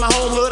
my whole hood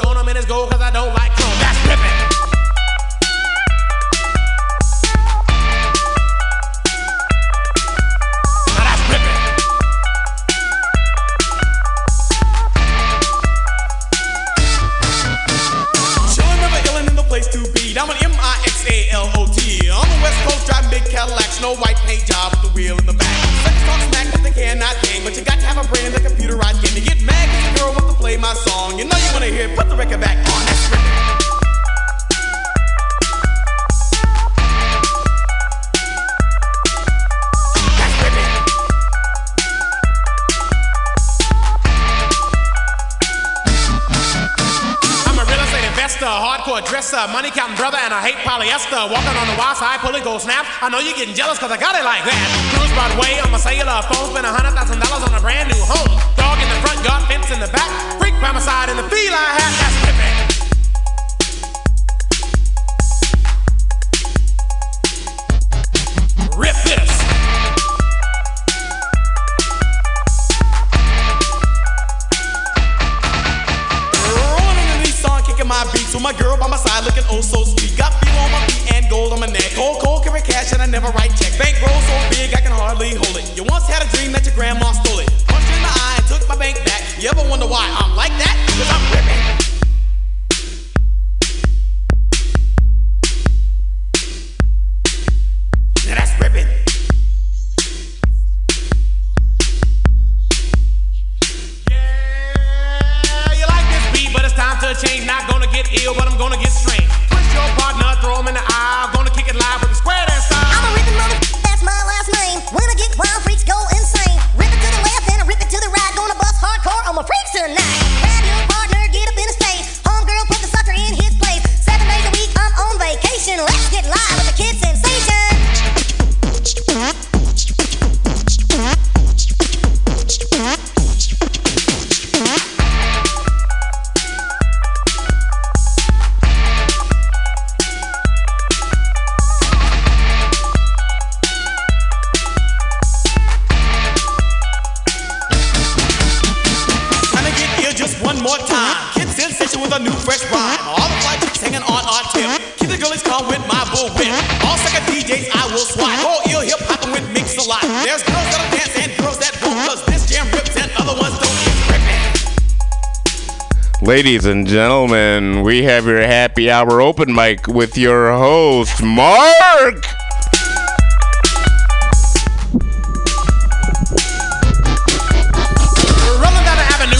and gentlemen, we have your happy hour open mic with your host, Mark.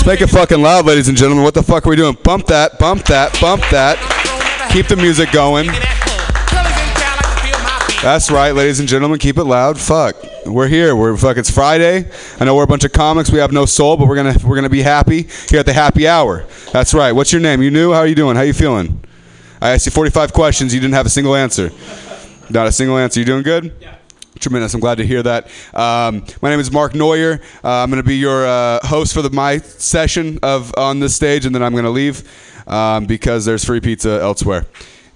Make it fucking loud, ladies and gentlemen. What the fuck are we doing? Bump that, bump that, bump that. Keep the music going. That's right, ladies and gentlemen. Keep it loud. Fuck. We're here. We're fuck. It's Friday. I know we're a bunch of comics. We have no soul, but we're gonna we're gonna be happy here at the happy hour. That's right. What's your name? You new? How are you doing? How are you feeling? I asked you 45 questions. You didn't have a single answer. Not a single answer. You doing good? Yeah. Tremendous. I'm glad to hear that. Um, my name is Mark Neuer. Uh, I'm going to be your uh, host for the my session of on this stage, and then I'm going to leave um, because there's free pizza elsewhere,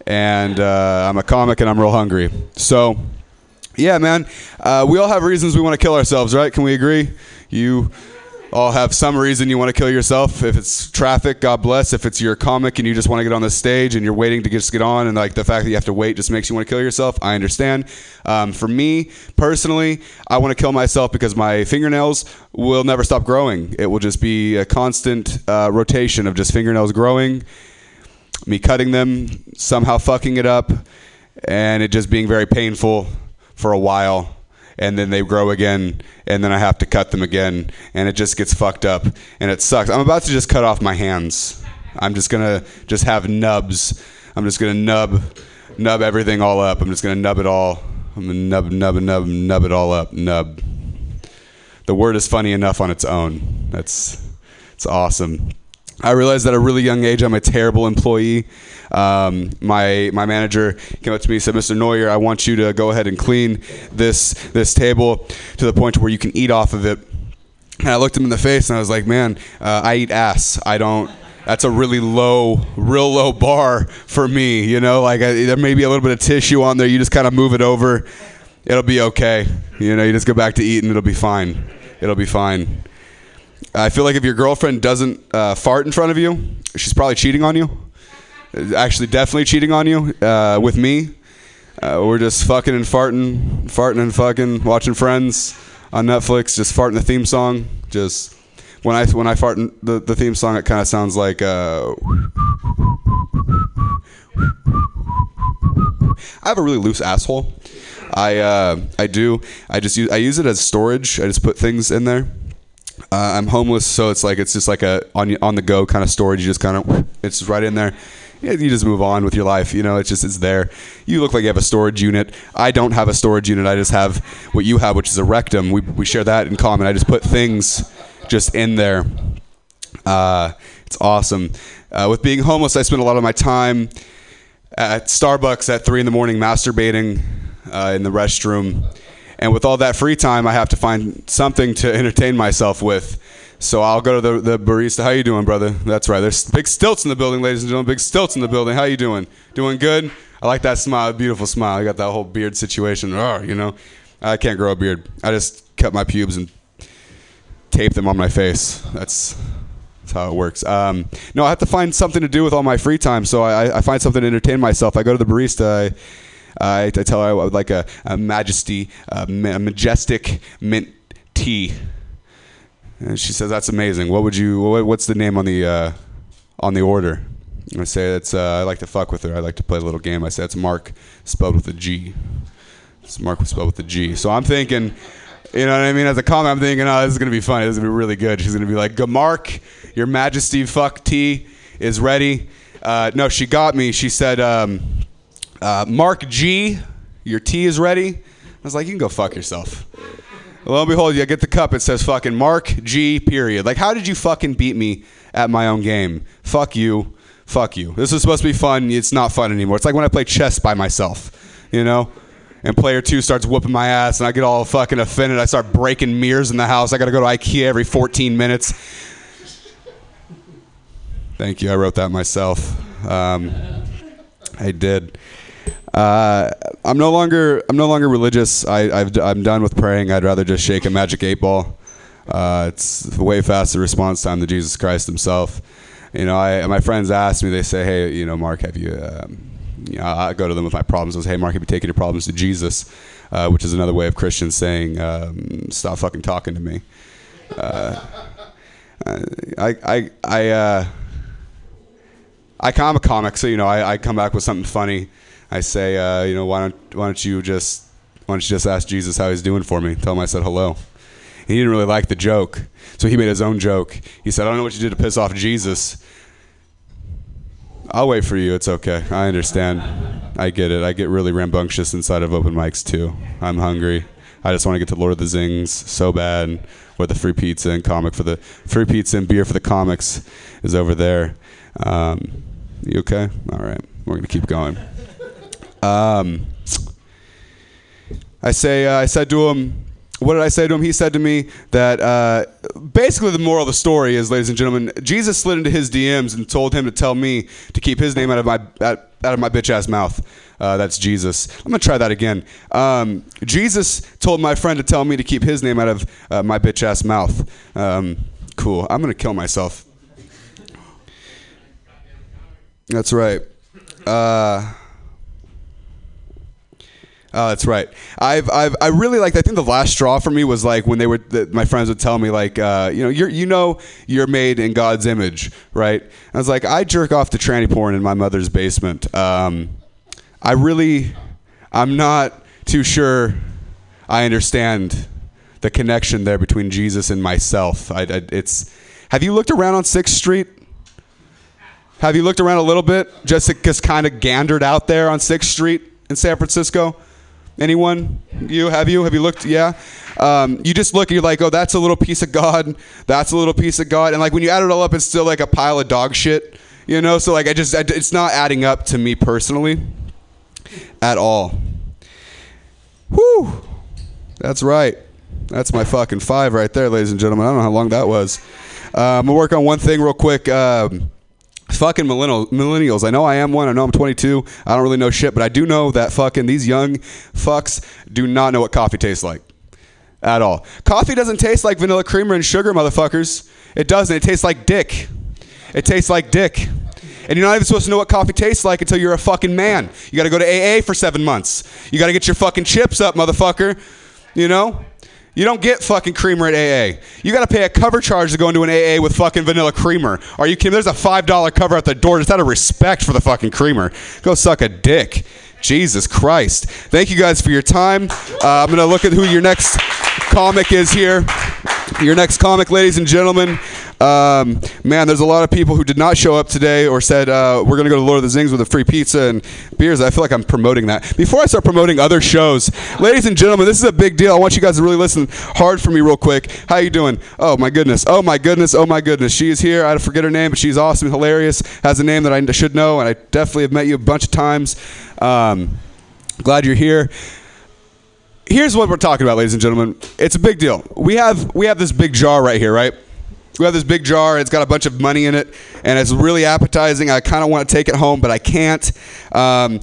and uh, I'm a comic and I'm real hungry. So, yeah, man, uh, we all have reasons we want to kill ourselves, right? Can we agree? You all have some reason you want to kill yourself. If it's traffic, God bless. If it's your comic and you just want to get on the stage and you're waiting to just get on, and like the fact that you have to wait just makes you want to kill yourself, I understand. Um, for me personally, I want to kill myself because my fingernails will never stop growing. It will just be a constant uh, rotation of just fingernails growing, me cutting them, somehow fucking it up, and it just being very painful for a while and then they grow again and then I have to cut them again and it just gets fucked up and it sucks. I'm about to just cut off my hands. I'm just to just have nubs. I'm just to nub nub everything all up. I'm just to nub it all. I'm to nub nub nub nub it all up. Nub. The word is funny enough on its own. That's it's awesome. I realized at a really young age I'm a terrible employee. Um, my my manager came up to me and said, "Mr. Neuer, I want you to go ahead and clean this this table to the point where you can eat off of it." And I looked him in the face and I was like, "Man, uh, I eat ass. I don't." That's a really low, real low bar for me. You know, like I, there may be a little bit of tissue on there. You just kind of move it over. It'll be okay. You know, you just go back to eating. It'll be fine. It'll be fine. I feel like if your girlfriend doesn't uh, fart in front of you, she's probably cheating on you. Actually, definitely cheating on you. Uh, with me, uh, we're just fucking and farting, farting and fucking, watching Friends on Netflix, just farting the theme song. Just when I when I fart the, the theme song, it kind of sounds like. Uh, I have a really loose asshole. I uh, I do. I just use I use it as storage. I just put things in there. Uh, I'm homeless, so it's like it's just like a on on the go kind of storage. You just kind of it's right in there. You just move on with your life. You know, it's just it's there. You look like you have a storage unit. I don't have a storage unit. I just have what you have, which is a rectum. We we share that in common. I just put things just in there. Uh, it's awesome. Uh, with being homeless, I spend a lot of my time at Starbucks at three in the morning masturbating uh, in the restroom. And with all that free time, I have to find something to entertain myself with. So I'll go to the, the barista. How you doing, brother? That's right. There's big stilts in the building, ladies and gentlemen. Big stilts in the building. How you doing? Doing good? I like that smile. Beautiful smile. I got that whole beard situation. Arr, you know, I can't grow a beard. I just cut my pubes and tape them on my face. That's that's how it works. Um, no, I have to find something to do with all my free time, so I, I find something to entertain myself. I go to the barista. I, I, I tell her I would like a, a Majesty, a, a majestic mint tea, and she says that's amazing. What would you? What, what's the name on the uh, on the order? I say it's. Uh, I like to fuck with her. I like to play a little game. I say it's Mark spelled with a G. It's Mark spelled with a G. So I'm thinking. You know what I mean? As a comment, I'm thinking, oh, this is gonna be funny. This is gonna be really good. She's gonna be like, "Mark, Your Majesty, fuck tea is ready." Uh, no, she got me. She said, um, uh, "Mark G, your tea is ready." I was like, "You can go fuck yourself." Lo and behold, you get the cup. It says fucking Mark G. Period. Like, how did you fucking beat me at my own game? Fuck you. Fuck you. This is supposed to be fun. It's not fun anymore. It's like when I play chess by myself, you know? And player two starts whooping my ass, and I get all fucking offended. I start breaking mirrors in the house. I got to go to IKEA every 14 minutes. Thank you. I wrote that myself. Um, I did. Uh, I'm no longer I'm no longer religious. I, I've, I'm done with praying. I'd rather just shake a magic eight ball. Uh, it's way faster response time than Jesus Christ Himself. You know, I my friends ask me. They say, "Hey, you know, Mark, have you?" Um, you know, I go to them with my problems. I say, "Hey, Mark, have you taken your problems to Jesus?" Uh, which is another way of Christians saying, um, "Stop fucking talking to me." Uh, I I I. Uh, I, I'm a comic, so you know I, I come back with something funny. I say, uh, you know, why don't why don't you just why don't you just ask Jesus how he's doing for me? Tell him I said hello. And he didn't really like the joke, so he made his own joke. He said, I don't know what you did to piss off Jesus. I'll wait for you. It's okay. I understand. I get it. I get really rambunctious inside of open mics too. I'm hungry. I just want to get to Lord of the Zings so bad. Where the free pizza and comic for the free pizza and beer for the comics is over there. Um, you okay? All right. We're gonna keep going. Um, I say, uh, I said to him, what did I say to him? He said to me that uh, basically the moral of the story is, ladies and gentlemen, Jesus slid into his DMs and told him to tell me to keep his name out of my out, of my bitch ass mouth. Uh, that's Jesus. I'm gonna try that again. Um, Jesus told my friend to tell me to keep his name out of uh, my bitch ass mouth. Um, cool. I'm gonna kill myself. That's right. Uh, Oh, that's right. I've, I've, I really like. I think the last straw for me was like when they were. The, my friends would tell me like, uh, you know, you're, you know, you're made in God's image, right? I was like, I jerk off to tranny porn in my mother's basement. Um, I really, I'm not too sure. I understand the connection there between Jesus and myself. I, I, it's. Have you looked around on Sixth Street? Have you looked around a little bit? Just just kind of gandered out there on Sixth Street in San Francisco. Anyone? You have you? Have you looked? Yeah. Um, you just look and you're like, oh, that's a little piece of God. That's a little piece of God. And like when you add it all up, it's still like a pile of dog shit. You know. So like I just I, it's not adding up to me personally at all. Whew. That's right. That's my fucking five right there, ladies and gentlemen. I don't know how long that was. Uh, I'm gonna work on one thing real quick. Um, fucking millennial, millennials. I know I am one. I know I'm 22. I don't really know shit, but I do know that fucking these young fucks do not know what coffee tastes like. at all. Coffee doesn't taste like vanilla creamer and sugar, motherfuckers. It doesn't. It tastes like dick. It tastes like dick. And you're not even supposed to know what coffee tastes like until you're a fucking man. You got to go to AA for seven months. You got to get your fucking chips up, motherfucker. You know? You don't get fucking creamer at AA. You got to pay a cover charge to go into an AA with fucking vanilla creamer. Are you kidding? There's a $5 cover at the door just out of respect for the fucking creamer. Go suck a dick. Jesus Christ. Thank you guys for your time. Uh, I'm going to look at who your next comic is here. Your next comic, ladies and gentlemen. Um, man, there's a lot of people who did not show up today or said uh, we're going to go to Lord of the Zings with a free pizza and beers. I feel like I'm promoting that. Before I start promoting other shows, ladies and gentlemen, this is a big deal. I want you guys to really listen hard for me real quick. How you doing? Oh my goodness. Oh my goodness. Oh my goodness. She is here. I forget her name, but she's awesome, hilarious. Has a name that I should know, and I definitely have met you a bunch of times. Um, glad you're here here's what we're talking about, ladies and gentlemen. It's a big deal. We have we have this big jar right here, right? We have this big jar. It's got a bunch of money in it, and it's really appetizing. I kind of want to take it home, but I can't. Um,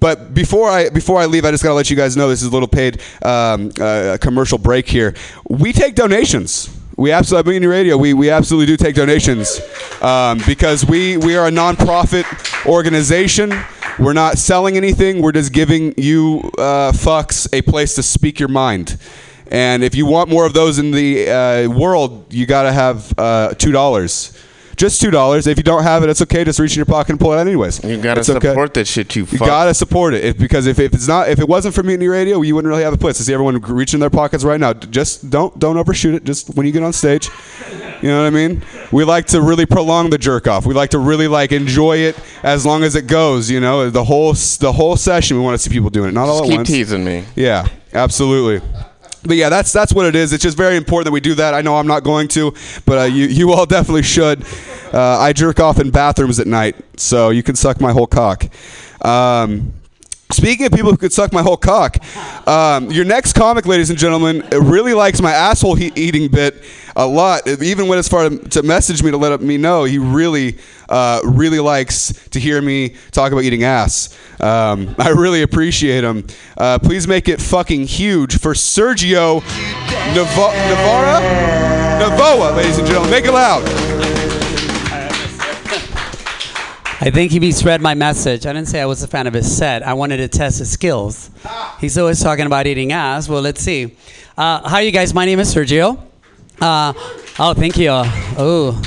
but before I before I leave, I just gotta let you guys know this is a little paid um, uh, commercial break here. We take donations. We absolutely, Mutiny Radio, we, we absolutely do take donations um, because we, we are a nonprofit organization. We're not selling anything. We're just giving you uh, fucks a place to speak your mind. And if you want more of those in the uh, world, you got to have uh, $2. Just two dollars. If you don't have it, it's okay. Just reach in your pocket and pull it out anyways. You gotta It's okay. support that shit, you You gotta support it if, because if, if it's not if it wasn't for Mutiny Radio, you wouldn't really have a place. I see everyone reaching their pockets right now. Just don't don't overshoot it. Just when you get on stage, you know what I mean. We like to really prolong the jerk off. We like to really like enjoy it as long as it goes. You know, the whole the whole session. We want to see people doing it, not all Just at keep once. teasing me. Yeah, absolutely. But yeah, that's that's what it is. It's just very important that we do that. I know I'm not going to, but uh, you you all definitely should. Uh, I jerk off in bathrooms at night, so you can suck my whole cock. Um, Speaking of people who could suck my whole cock, um, your next comic, ladies and gentlemen, really likes my asshole he- eating bit a lot. Even went as far to, message me to let me know he really, uh, really likes to hear me talk about eating ass. Um, I really appreciate him. Uh, please make it fucking huge for Sergio Navo- Navarra, Navoa, ladies and gentlemen. Make it loud. I think he misread my message. I didn't say I was a fan of his set. I wanted to test his skills. He's always talking about eating ass. Well, let's see. Uh, you guys. My name is Sergio. Uh, oh, thank you. Oh,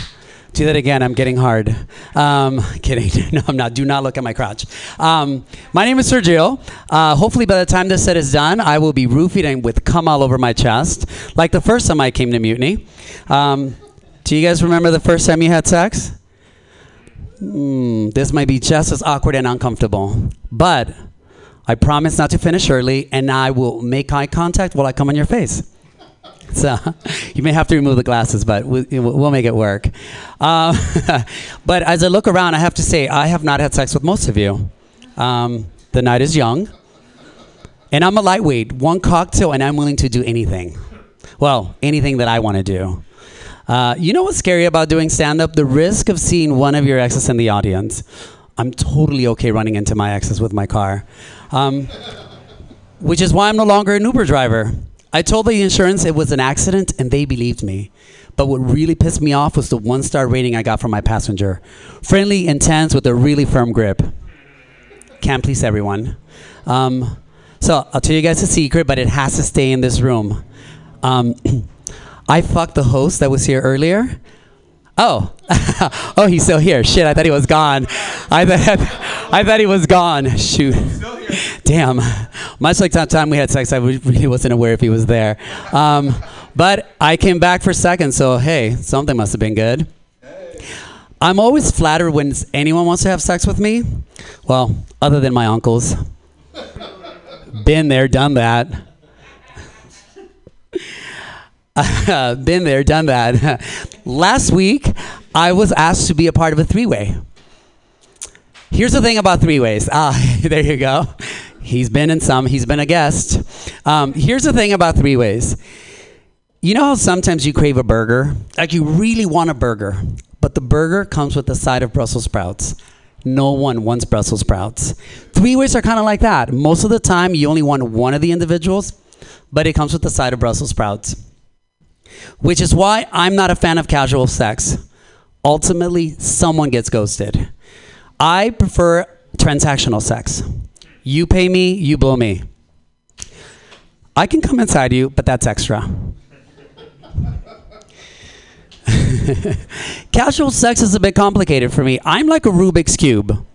do that again. I'm getting hard. Um, kidding. No, I'm not. Do not look at my crotch. Um, my name is Sergio. Uh, hopefully, by the time this set is done, I will be roofied and with cum all over my chest, like the first time I came to Mutiny. Um, do you guys remember the first time you had sex? Hmm, this might be just as awkward and uncomfortable. But I promise not to finish early, and I will make eye contact while I come on your face. So you may have to remove the glasses, but we'll, we'll make it work. Um, but as I look around, I have to say I have not had sex with most of you. Um, the night is young, and I'm a lightweight. One cocktail, and I'm willing to do anything. Well, anything that I want to do. Uh, you know what's scary about doing stand up? The risk of seeing one of your exes in the audience. I'm totally okay running into my exes with my car. Um, which is why I'm no longer an Uber driver. I told the insurance it was an accident and they believed me. But what really pissed me off was the one star rating I got from my passenger friendly, intense, with a really firm grip. Can't please everyone. Um, so I'll tell you guys a secret, but it has to stay in this room. Um, I fucked the host that was here earlier. Oh, oh, he's still here. Shit, I thought he was gone. I thought, I thought he was gone. Shoot. Damn. Much like that time we had sex, I really wasn't aware if he was there. Um, but I came back for second, so hey, something must have been good. I'm always flattered when anyone wants to have sex with me. Well, other than my uncles. Been there, done that. Been there, done that. Last week, I was asked to be a part of a three way. Here's the thing about three ways. Ah, there you go. He's been in some, he's been a guest. Um, here's the thing about three ways. You know how sometimes you crave a burger? Like you really want a burger, but the burger comes with a side of Brussels sprouts. No one wants Brussels sprouts. Three ways are kind of like that. Most of the time, you only want one of the individuals, but it comes with a side of Brussels sprouts. Which is why I'm not a fan of casual sex. Ultimately, someone gets ghosted. I prefer transactional sex. You pay me, you blow me. I can come inside you, but that's extra. Casual sex is a bit complicated for me. I'm like a Rubik's Cube.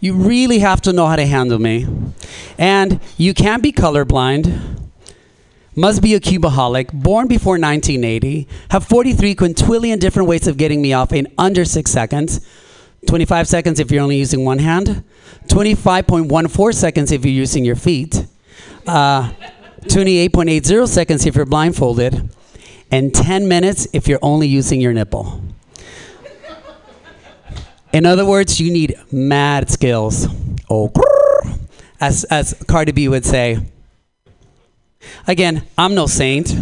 You really have to know how to handle me. And you can't be colorblind. Must be a cubaholic, born before 1980, have 43 quintillion different ways of getting me off in under six seconds. 25 seconds if you're only using one hand, 25.14 seconds if you're using your feet, uh, 28.80 seconds if you're blindfolded, and 10 minutes if you're only using your nipple. In other words, you need mad skills. Oh, as, as Cardi B would say. Again, I'm no saint.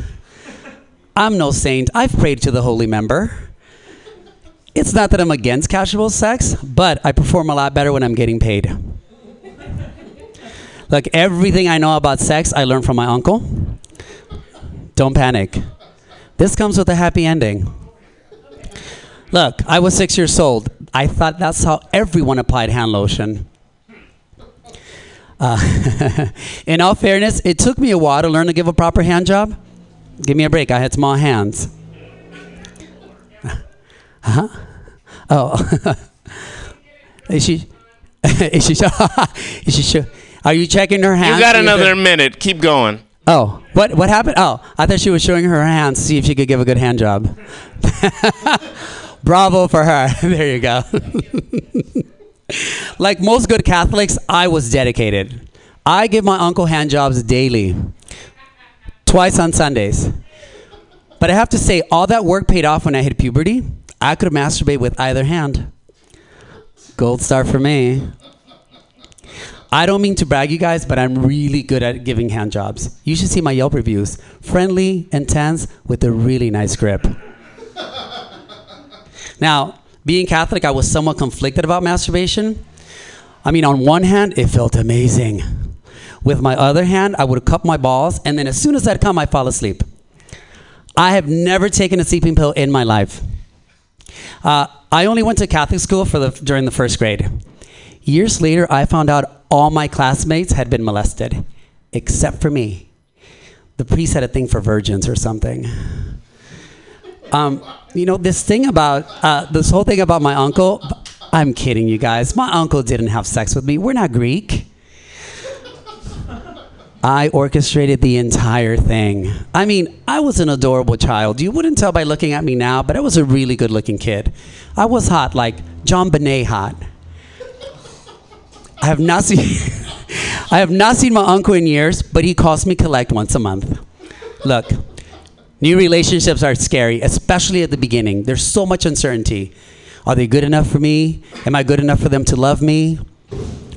I'm no saint. I've prayed to the holy member. It's not that I'm against casual sex, but I perform a lot better when I'm getting paid. Look, everything I know about sex, I learned from my uncle. Don't panic. This comes with a happy ending. Look, I was six years old. I thought that's how everyone applied hand lotion. Uh, in all fairness, it took me a while to learn to give a proper hand job. Give me a break. I had small hands. Huh? Oh. is she? Is she? Is she? Sure? Are you checking her hands? You got another minute. Keep going. Oh, what what happened? Oh, I thought she was showing her hands to see if she could give a good hand job. Bravo for her. there you go. Like most good Catholics, I was dedicated. I give my uncle hand jobs daily, twice on Sundays. But I have to say, all that work paid off when I hit puberty. I could masturbate with either hand. Gold star for me. I don't mean to brag, you guys, but I'm really good at giving hand jobs. You should see my Yelp reviews. Friendly, intense, with a really nice grip. now, being Catholic, I was somewhat conflicted about masturbation. I mean, on one hand, it felt amazing. With my other hand, I would cup my balls, and then as soon as I'd come, I'd fall asleep. I have never taken a sleeping pill in my life. Uh, I only went to Catholic school for the, during the first grade. Years later, I found out all my classmates had been molested, except for me. The priest had a thing for virgins or something. Um, you know, this thing about, uh, this whole thing about my uncle, I'm kidding you guys. My uncle didn't have sex with me. We're not Greek. I orchestrated the entire thing. I mean, I was an adorable child. You wouldn't tell by looking at me now, but I was a really good looking kid. I was hot, like JonBenét hot. I have not seen I have not seen my uncle in years, but he calls me collect once a month. Look, new relationships are scary, especially at the beginning. There's so much uncertainty. Are they good enough for me? Am I good enough for them to love me?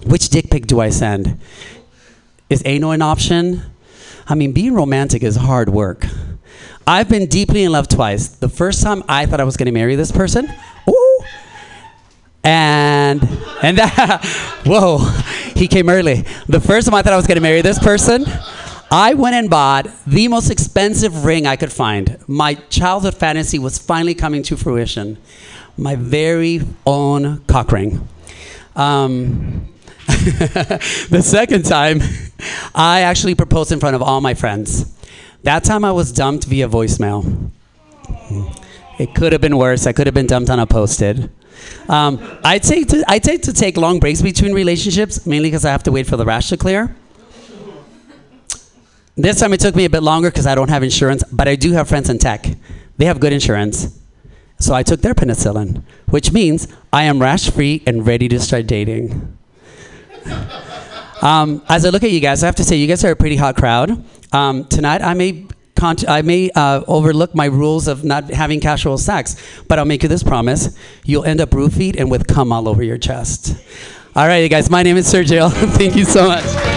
Which dick pic do I send? Is anal an option? I mean, being romantic is hard work. I've been deeply in love twice. The first time I thought I was going to marry this person. Ooh. And and that whoa, he came early. The first time I thought I was going to marry this person, I went and bought the most expensive ring I could find. My childhood fantasy was finally coming to fruition. My very own cock ring. Um, the second time, I actually proposed in front of all my friends. That time I was dumped via voicemail. It could have been worse. I could have been dumped on a post-it. Um, I I take to take long breaks between relationships, mainly because I have to wait for the rash to clear. This time it took me a bit longer because I don't have insurance, but I do have friends in tech. They have good insurance. So I took their penicillin, which means I am rash free and ready to start dating. Um, as I look at you guys, I have to say you guys are a pretty hot crowd. Um, tonight, I may I may uh, overlook my rules of not having casual sex, but I'll make you this promise: you'll end up roofied and with cum all over your chest. All right, you guys. My name is Sergio. Thank you so much.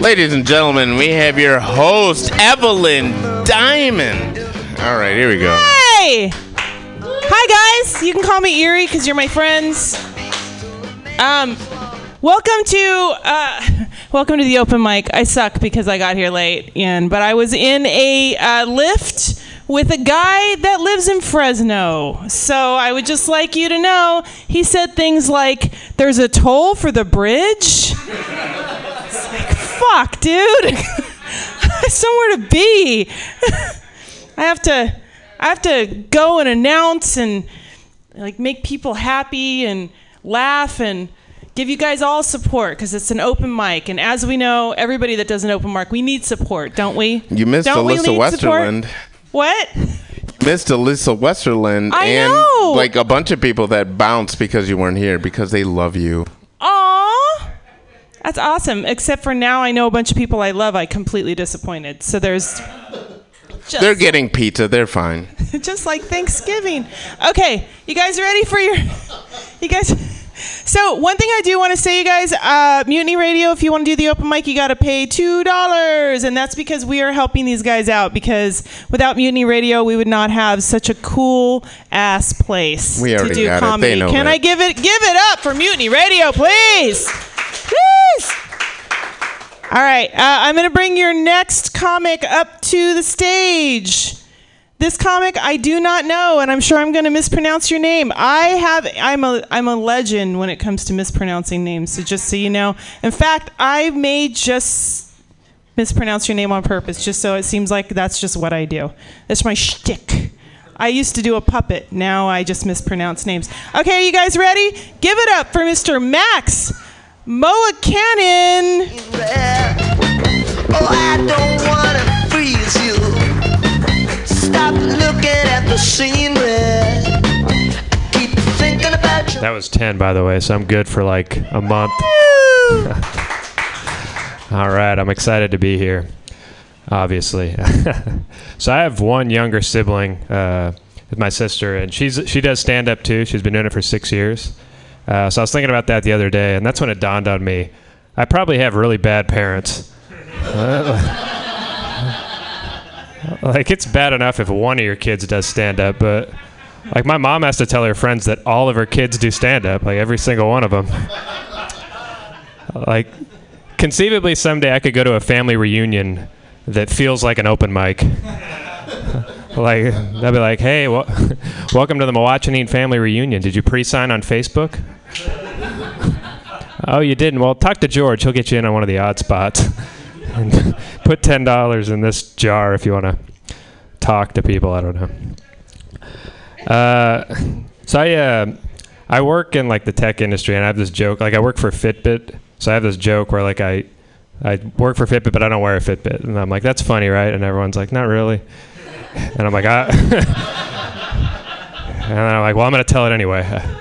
Ladies and gentlemen, we have your host, Evelyn Diamond. All right, here we go. Hey! Hi guys. You can call me Erie because you're my friends. Um, welcome to uh, welcome to the open mic. I suck because I got here late, and but I was in a uh, lift with a guy that lives in Fresno. So I would just like you to know he said things like, "There's a toll for the bridge." Fuck, dude. Somewhere to be. I have to I have to go and announce and like make people happy and laugh and give you guys all support because it's an open mic and as we know everybody that does an open mic we need support don't we You missed don't we Alyssa need support? What Missed Alyssa Westerland I and know. like a bunch of people that bounced because you weren't here because they love you. Aw, that's awesome except for now i know a bunch of people i love i completely disappointed so there's just, They're getting pizza. They're fine. just like Thanksgiving. Okay, you guys ready for your? You guys. So one thing I do want to say, you guys, uh, Mutiny Radio. If you want to do the open mic, you got to pay two dollars, and that's because we are helping these guys out. Because without Mutiny Radio, we would not have such a cool ass place We to do got it. They comedy. Can that. I give it give it up for Mutiny Radio, please? All right, uh, I'm going to bring your next comic up to the stage. This comic I do not know, and I'm sure I'm going to mispronounce your name. I have I'm a I'm a legend when it comes to mispronouncing names. So just so you know, in fact, I may just mispronounce your name on purpose, just so it seems like that's just what I do. That's my shtick. I used to do a puppet. Now I just mispronounce names. Okay, you guys ready? Give it up for Mr. Max Moa Cannon. Oh, I don't wanna freeze you. Stop looking at the scenery. Keep thinking about you. That was 10, by the way, so I'm good for like a month. All right, I'm excited to be here, obviously. so I have one younger sibling uh, with my sister, and she's she does stand up too. She's been doing it for six years. Uh, so I was thinking about that the other day, and that's when it dawned on me. I probably have really bad parents. like it's bad enough if one of your kids does stand up, but like my mom has to tell her friends that all of her kids do stand up, like every single one of them. like conceivably someday I could go to a family reunion that feels like an open mic. Like they'll be like, "Hey, wel- welcome to the Mawachanine family reunion. Did you pre-sign on Facebook?" oh, you didn't. Well, talk to George. He'll get you in on one of the odd spots. and put ten dollars in this jar if you want to talk to people. I don't know. Uh, so I uh, I work in like the tech industry, and I have this joke. Like I work for Fitbit, so I have this joke where like I I work for Fitbit, but I don't wear a Fitbit, and I'm like, that's funny, right? And everyone's like, not really. And I'm like, I. Ah. and then I'm like, well, I'm gonna tell it anyway.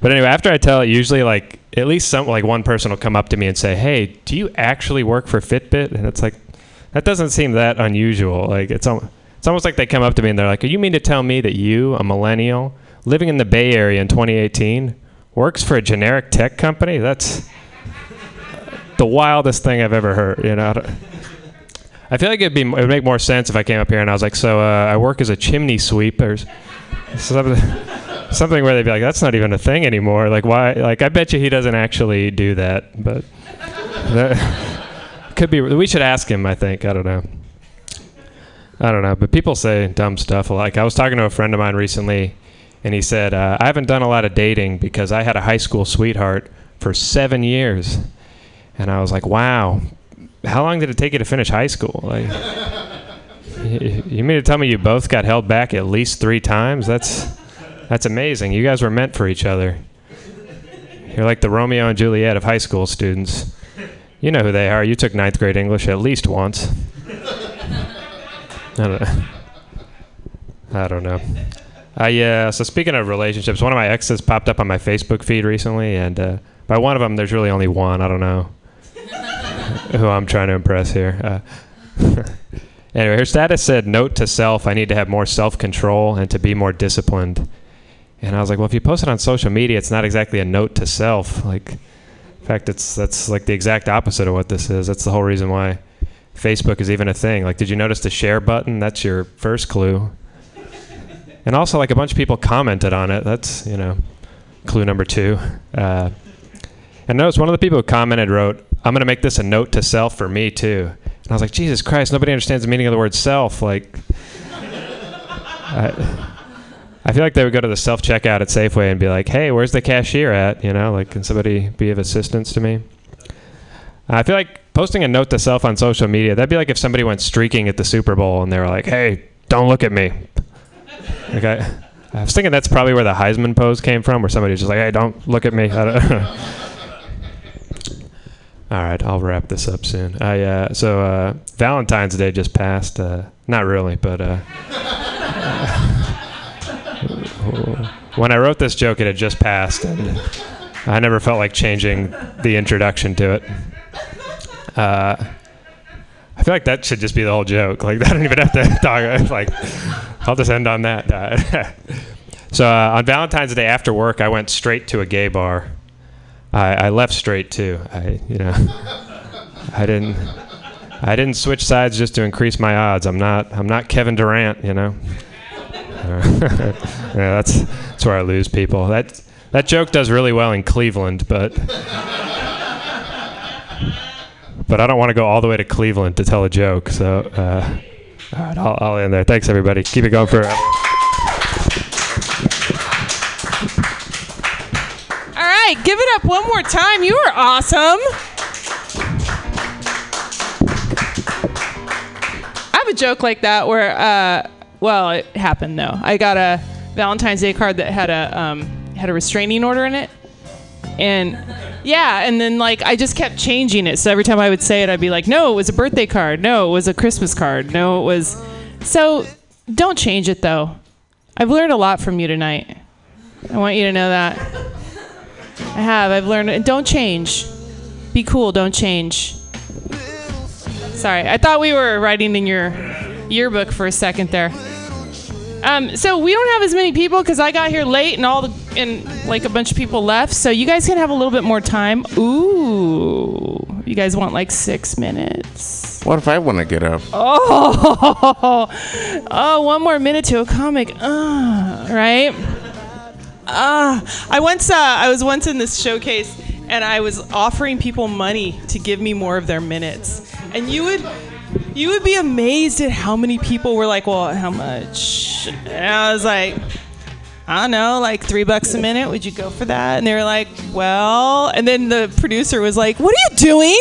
But anyway, after I tell it, usually like at least some like one person will come up to me and say, "Hey, do you actually work for Fitbit?" And it's like that doesn't seem that unusual. Like it's it's almost like they come up to me and they're like, oh, "You mean to tell me that you, a millennial living in the Bay Area in 2018, works for a generic tech company? That's the wildest thing I've ever heard." You know. I feel like it'd be it would make more sense if I came up here and I was like, "So uh, I work as a chimney sweeper." or Something, something where they'd be like, "That's not even a thing anymore." Like, why? Like, I bet you he doesn't actually do that, but that could be. We should ask him. I think. I don't know. I don't know, but people say dumb stuff. Like I was talking to a friend of mine recently, and he said, uh, "I haven't done a lot of dating because I had a high school sweetheart for seven years," and I was like, "Wow, how long did it take you to finish high school?" Like, you mean to tell me you both got held back at least three times? That's that's amazing. You guys were meant for each other. You're like the Romeo and Juliet of high school students. You know who they are. You took ninth grade English at least once. I don't know. I don't know. Uh, yeah, so speaking of relationships, one of my exes popped up on my Facebook feed recently, and uh, by one of them, there's really only one. I don't know who I'm trying to impress here. Uh, anyway, her status said, Note to self, I need to have more self control and to be more disciplined. And I was like, Well, if you post it on social media, it's not exactly a note to self. Like, in fact, it's that's like the exact opposite of what this is. That's the whole reason why Facebook is even a thing. Like, did you notice the share button? That's your first clue. And also, like a bunch of people commented on it. That's you know, clue number two. Uh, And notice one of the people who commented wrote, "I'm gonna make this a note to self for me too." And I was like, Jesus Christ, nobody understands the meaning of the word self. Like, I, I feel like they would go to the self checkout at Safeway and be like, "Hey, where's the cashier at?" You know, like, can somebody be of assistance to me? I feel like posting a note to self on social media. That'd be like if somebody went streaking at the Super Bowl and they were like, "Hey, don't look at me." Okay. I was thinking that's probably where the Heisman pose came from, where somebody's just like, "Hey, don't look at me." All right, I'll wrap this up soon. I uh, so uh, Valentine's Day just passed. Uh, not really, but uh, when I wrote this joke, it had just passed, and I never felt like changing the introduction to it. Uh, I feel like that should just be the whole joke. Like I don't even have to talk. Like I'll just end on that. So uh, on Valentine's Day after work, I went straight to a gay bar. I, I left straight too. I you know I didn't I didn't switch sides just to increase my odds. I'm not I'm not Kevin Durant. You know. yeah, that's that's where I lose people. That that joke does really well in Cleveland, but but I don't want to go all the way to Cleveland to tell a joke. So, uh, all right, I'll, I'll end there. Thanks, everybody. Keep it going forever. All right, give it up one more time. You are awesome. I have a joke like that where, uh, well, it happened though. I got a Valentine's Day card that had a um, had a restraining order in it, and yeah, and then like I just kept changing it. So every time I would say it, I'd be like, no, it was a birthday card. No, it was a Christmas card. No, it was. So don't change it though. I've learned a lot from you tonight. I want you to know that. I have. I've learned. Don't change. Be cool. Don't change. Sorry, I thought we were writing in your yearbook for a second there. Um, so we don't have as many people because I got here late and all the and like a bunch of people left. So you guys can have a little bit more time. Ooh, you guys want like six minutes? What if I want to get up? Oh, oh, one more minute to a comic. Uh, right? Uh, I once, uh, I was once in this showcase, and I was offering people money to give me more of their minutes, and you would, you would be amazed at how many people were like, "Well, how much?" And I was like. I don't know, like three bucks a minute. Would you go for that? And they were like, well. And then the producer was like, what are you doing?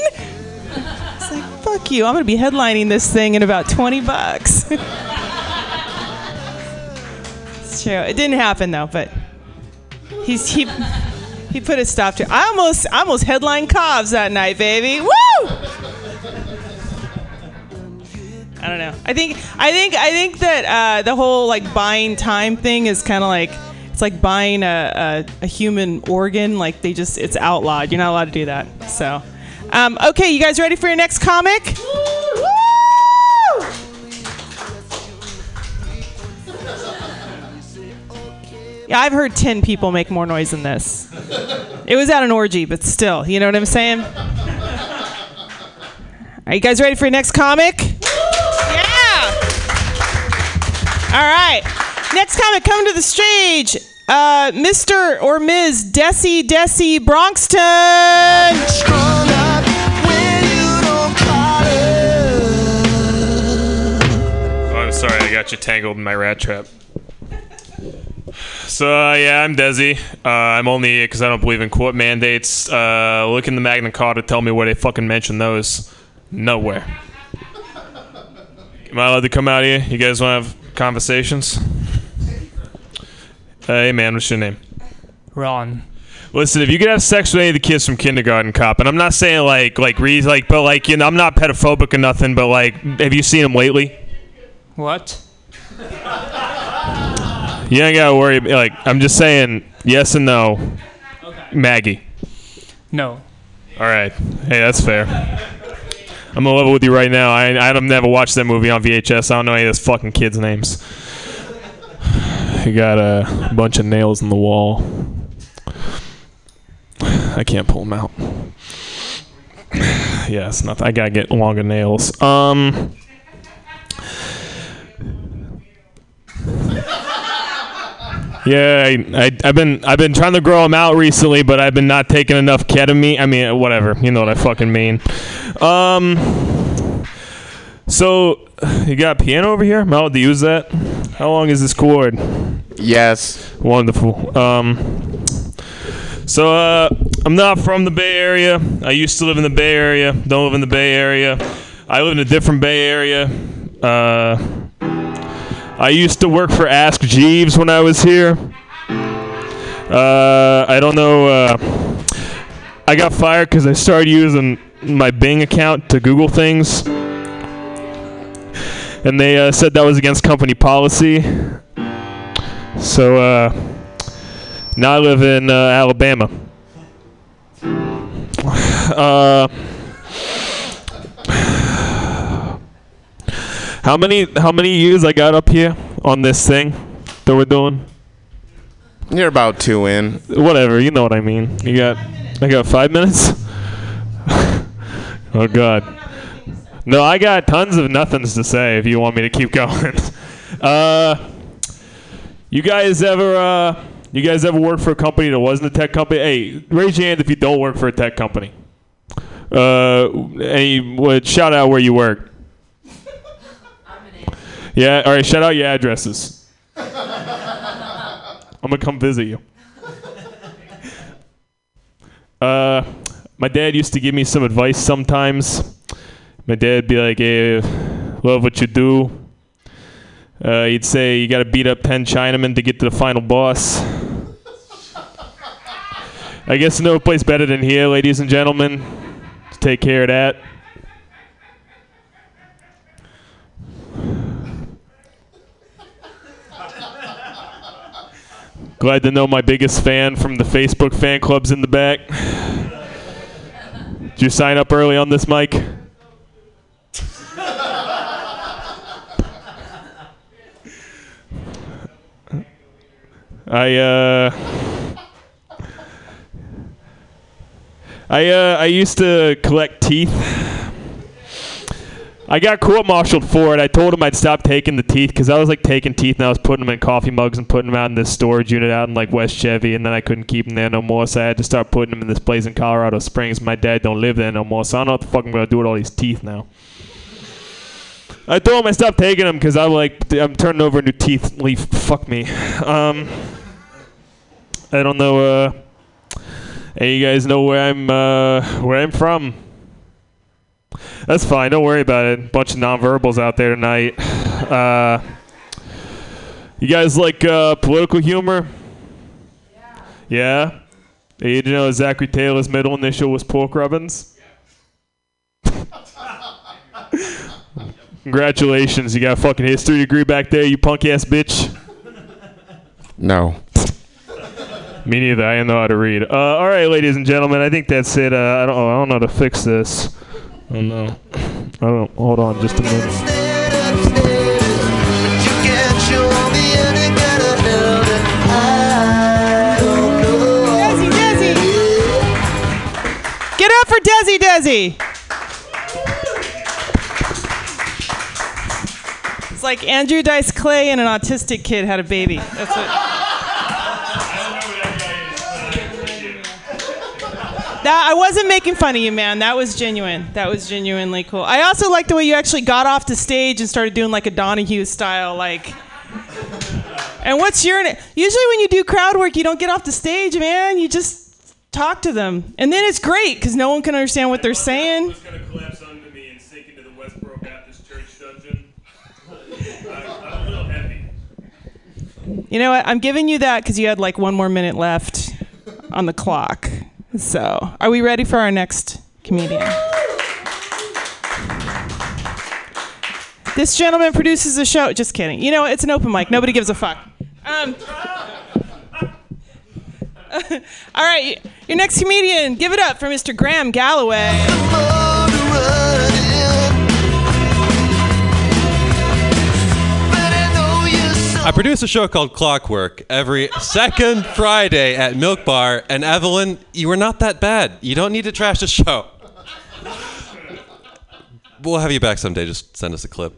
It's like, fuck you. I'm going to be headlining this thing in about 20 bucks. it's true. It didn't happen though, but he's he he put a stop to. I almost I almost headlined Cobb's that night, baby. Woo! I don't know. I think I think I think that uh, the whole like buying time thing is kind of like it's like buying a, a, a human organ. Like they just it's outlawed. You're not allowed to do that. So, um, okay, you guys ready for your next comic? Woo! Yeah, I've heard 10 people make more noise than this. It was at an orgy, but still, you know what I'm saying? Are you guys ready for your next comic? Yeah! All right. Next comic come to the stage, uh, Mr. or Ms. Desi Desi Bronxton. Strung up when you don't call her. Oh, I'm sorry, I got you tangled in my rat trap. So uh, yeah, I'm Desi. Uh, I'm only here because I don't believe in court mandates. Uh, look in the Magna Carta. Tell me where they fucking mention those. Nowhere. Am I allowed to come out here? You guys want to have conversations? Uh, hey man, what's your name? Ron. Listen, if you could have sex with any of the kids from Kindergarten Cop, and I'm not saying like like read like, but like you know, I'm not pedophobic or nothing, but like, have you seen them lately? What? You ain't gotta worry. Like, I'm just saying yes and no. Maggie. No. All right. Hey, that's fair. I'm gonna level with you right now. I I don't never watched that movie on VHS. I don't know any of those fucking kids' names. You got a bunch of nails in the wall. I can't pull them out. Yeah, it's nothing. I gotta get longer nails. Um. Yeah, I, I, I've been I've been trying to grow them out recently, but I've been not taking enough ketamine. I mean, whatever. You know what I fucking mean. Um. So, you got a piano over here? Am I allowed to use that? How long is this cord? Yes. Wonderful. Um. So, uh, I'm not from the Bay Area. I used to live in the Bay Area. Don't live in the Bay Area. I live in a different Bay Area. Uh. I used to work for Ask Jeeves when I was here. Uh, I don't know. Uh, I got fired because I started using my Bing account to Google things, and they uh, said that was against company policy. So uh, now I live in uh, Alabama. How many how many years I got up here on this thing that we're doing? You're about two in. Whatever, you know what I mean. You got I got five minutes? oh god. No, I got tons of nothings to say if you want me to keep going. uh you guys ever uh you guys ever work for a company that wasn't a tech company? Hey, raise your hand if you don't work for a tech company. Uh any shout out where you work. Yeah, all right, shout out your addresses. I'm gonna come visit you. Uh, my dad used to give me some advice sometimes. My dad'd be like, "Hey, love what you do." Uh, he'd say, "You got to beat up ten Chinamen to get to the final boss." I guess no place better than here, ladies and gentlemen. To take care of that. Glad to know my biggest fan from the Facebook fan club's in the back. Did you sign up early on this, Mike? I uh I uh I used to collect teeth. I got court-martialed for it. I told him I'd stop taking the teeth because I was like taking teeth and I was putting them in coffee mugs and putting them out in this storage unit out in like West Chevy, and then I couldn't keep them there no more, so I had to start putting them in this place in Colorado Springs. My dad don't live there no more, so I don't know what the fuck I'm gonna do with all these teeth now. I told him I stopped taking them because I'm like I'm turning over a new teeth leaf. Fuck me. Um, I don't know. Uh, hey, you guys know where I'm uh, where I'm from? That's fine. Don't worry about it. Bunch of nonverbals out there tonight. Uh, you guys like uh, political humor? Yeah. Hey, Did you know Zachary Taylor's middle initial was Pork Robbins? Congratulations, you got a fucking history degree back there, you punk ass bitch. No. Me neither. I didn't know how to read. Uh, all right, ladies and gentlemen, I think that's it. Uh, I don't. I don't know how to fix this. I don't know. I don't. Hold on, just a minute. Desi, Desi. Get up for Desi, Desi. It's like Andrew Dice Clay and an autistic kid had a baby. That's what. That, I wasn't making fun of you, man. That was genuine. That was genuinely cool. I also like the way you actually got off the stage and started doing like a Donahue style, like. And what's your? Usually, when you do crowd work, you don't get off the stage, man. You just talk to them, and then it's great because no one can understand what they're saying. gonna collapse under me and sink into the Westboro Baptist Church dungeon. I'm a little heavy. You know what? I'm giving you that because you had like one more minute left on the clock. So, are we ready for our next comedian? This gentleman produces a show. Just kidding. You know, it's an open mic. Nobody gives a fuck. Um, all right, your next comedian. Give it up for Mr. Graham Galloway. I produce a show called Clockwork every second Friday at Milk Bar. And Evelyn, you were not that bad. You don't need to trash the show. We'll have you back someday. Just send us a clip.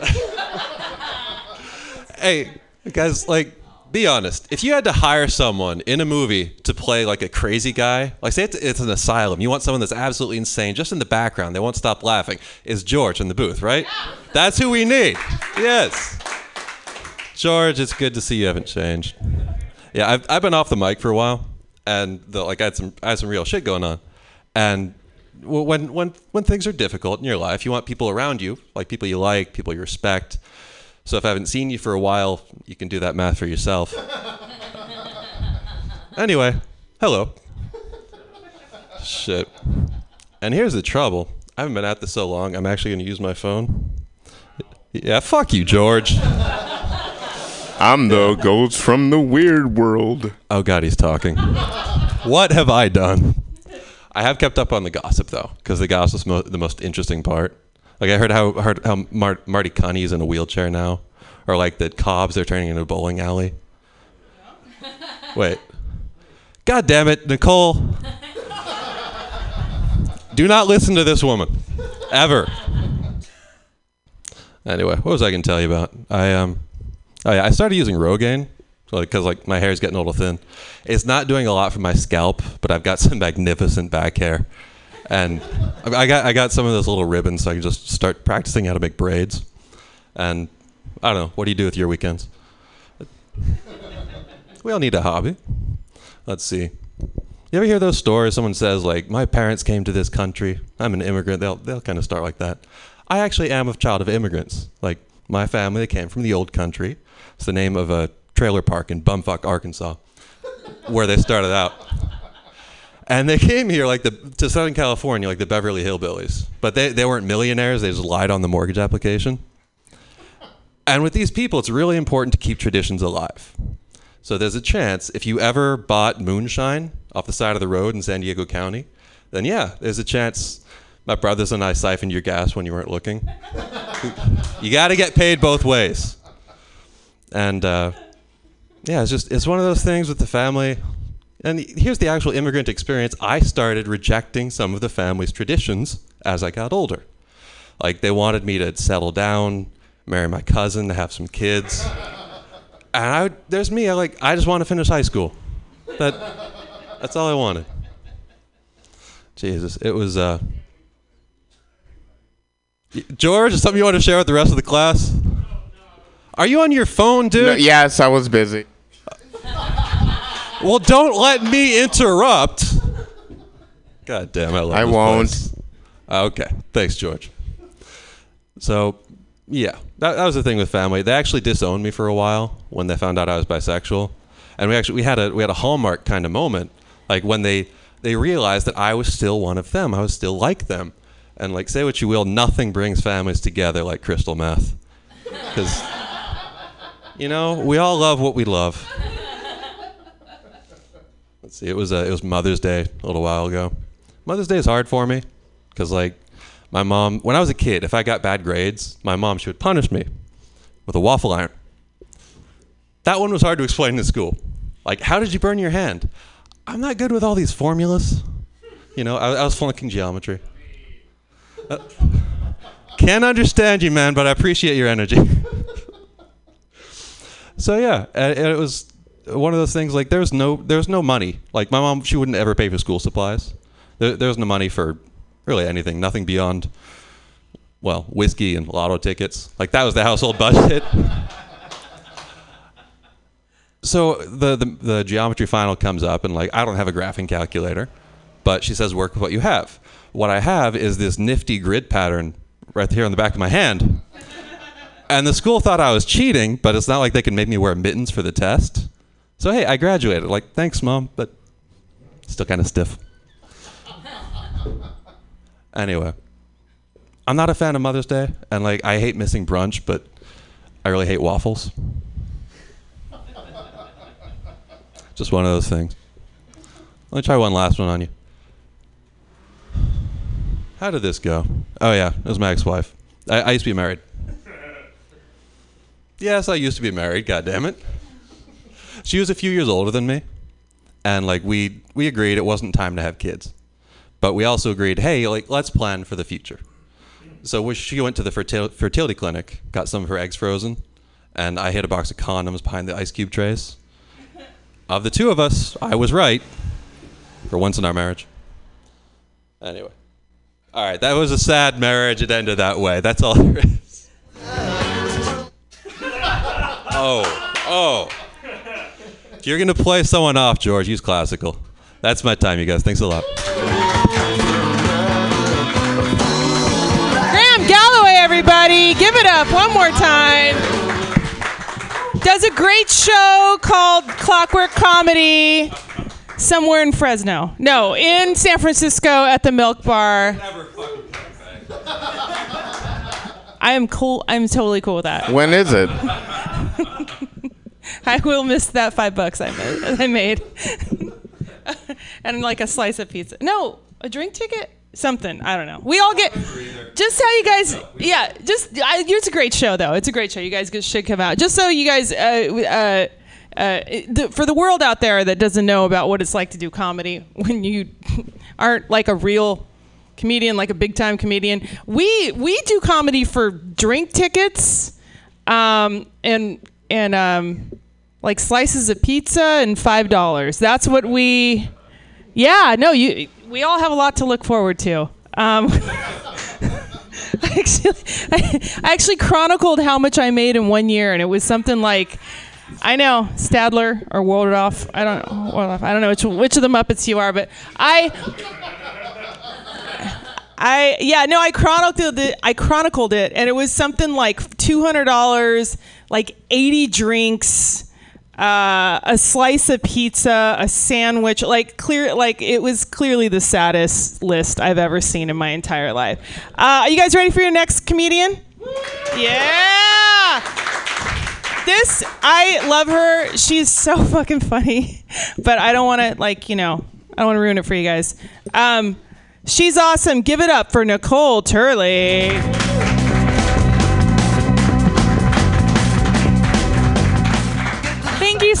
hey, guys, like, be honest. If you had to hire someone in a movie to play like a crazy guy, like say it's, it's an asylum, you want someone that's absolutely insane, just in the background, they won't stop laughing, is George in the booth, right? That's who we need. Yes. George, it's good to see you haven't changed. Yeah, I've, I've been off the mic for a while, and the, like I had some I had some real shit going on, and when when when things are difficult in your life, you want people around you, like people you like, people you respect. So if I haven't seen you for a while, you can do that math for yourself. anyway, hello. Shit. And here's the trouble. I haven't been at this so long. I'm actually going to use my phone. Yeah, fuck you, George. I'm the ghost from the weird world. Oh God, he's talking. what have I done? I have kept up on the gossip though, because the gossip's mo- the most interesting part. Like I heard how heard how Mar- Marty Cunny's in a wheelchair now, or like the Cobb's they're turning into a bowling alley. Wait, God damn it, Nicole! Do not listen to this woman, ever. Anyway, what was I going to tell you about? I um, oh yeah, I started using Rogaine, because like my hair is getting a little thin. It's not doing a lot for my scalp, but I've got some magnificent back hair, and I got I got some of those little ribbons, so I can just start practicing how to make braids. And I don't know, what do you do with your weekends? We all need a hobby. Let's see. You ever hear those stories? Someone says like, "My parents came to this country. I'm an immigrant." They'll they'll kind of start like that. I actually am a child of immigrants. Like my family came from the old country. It's the name of a trailer park in Bumfuck, Arkansas, where they started out. And they came here like the to Southern California, like the Beverly Hillbillies. But they, they weren't millionaires. They just lied on the mortgage application. And with these people, it's really important to keep traditions alive. So there's a chance if you ever bought moonshine off the side of the road in San Diego County, then yeah, there's a chance my brothers and I siphoned your gas when you weren't looking. you got to get paid both ways. And uh, yeah, it's just it's one of those things with the family. And here's the actual immigrant experience. I started rejecting some of the family's traditions as I got older. Like they wanted me to settle down, marry my cousin, have some kids. And I there's me. I like I just want to finish high school. That that's all I wanted. Jesus, it was. Uh, George, is something you want to share with the rest of the class? Are you on your phone, dude? No, yes, I was busy. Well, don't let me interrupt. God damn, I love. I won't. place. Okay, thanks, George. So, yeah, that, that was the thing with family. They actually disowned me for a while when they found out I was bisexual, and we actually we had a we had a hallmark kind of moment, like when they they realized that I was still one of them. I was still like them, and like say what you will, nothing brings families together like crystal meth, because you know we all love what we love. Let's see. It was uh, it was Mother's Day a little while ago. Mother's Day is hard for me because like my mom when I was a kid, if I got bad grades, my mom she would punish me with a waffle iron. That one was hard to explain in school. Like, how did you burn your hand? I'm not good with all these formulas. You know, I, I was flunking geometry. Uh, can't understand you, man, but I appreciate your energy. so yeah, and, it was one of those things. Like, there's no there's no money. Like, my mom she wouldn't ever pay for school supplies. There, there was no money for really anything. Nothing beyond well, whiskey and lotto tickets. Like that was the household budget. so the, the the geometry final comes up and like I don't have a graphing calculator, but she says work with what you have. What I have is this nifty grid pattern right here on the back of my hand. And the school thought I was cheating, but it's not like they could make me wear mittens for the test. So hey, I graduated. Like thanks, mom, but still kind of stiff. Anyway, I'm not a fan of Mother's Day, and like I hate missing brunch, but I really hate waffles. Just one of those things. Let me try one last one on you. How did this go? Oh yeah, it was my ex-wife. I, I used to be married. Yes, I used to be married. God damn it. She was a few years older than me, and like we we agreed it wasn't time to have kids, but we also agreed, hey, like let's plan for the future. So she went to the fertility clinic, got some of her eggs frozen, and I hid a box of condoms behind the ice cube trays. of the two of us, I was right for once in our marriage. Anyway. All right, that was a sad marriage. It ended that way. That's all there is. Oh, oh. If you're going to play someone off, George, use classical. That's my time, you guys. Thanks a lot. Graham Galloway, everybody, give it up one more time. Does a great show called Clockwork Comedy somewhere in Fresno. No, in San Francisco at the Milk Bar. I am cool. I'm totally cool with that. When is it? I will miss that five bucks I made. I made. and like a slice of pizza. No, a drink ticket? Something. I don't know. We all get. Just how you guys. Yeah, just. I, it's a great show, though. It's a great show. You guys should come out. Just so you guys. Uh, uh, uh, the, for the world out there that doesn't know about what it's like to do comedy when you aren't like a real comedian, like a big time comedian, we we do comedy for drink tickets, um, and and um, like slices of pizza and five dollars. That's what we. Yeah, no, you. We all have a lot to look forward to. Um, I actually, I, I actually chronicled how much I made in one year, and it was something like, I know Statler or Waldorf. I don't know. Waldorf, I don't know which which of the Muppets you are, but I. I yeah no I chronicled it I chronicled it and it was something like two hundred dollars like eighty drinks uh, a slice of pizza a sandwich like clear like it was clearly the saddest list I've ever seen in my entire life. Uh, are you guys ready for your next comedian? Yeah. This I love her. She's so fucking funny, but I don't want to like you know I don't want to ruin it for you guys. Um, she's awesome. Give it up for Nicole Turley.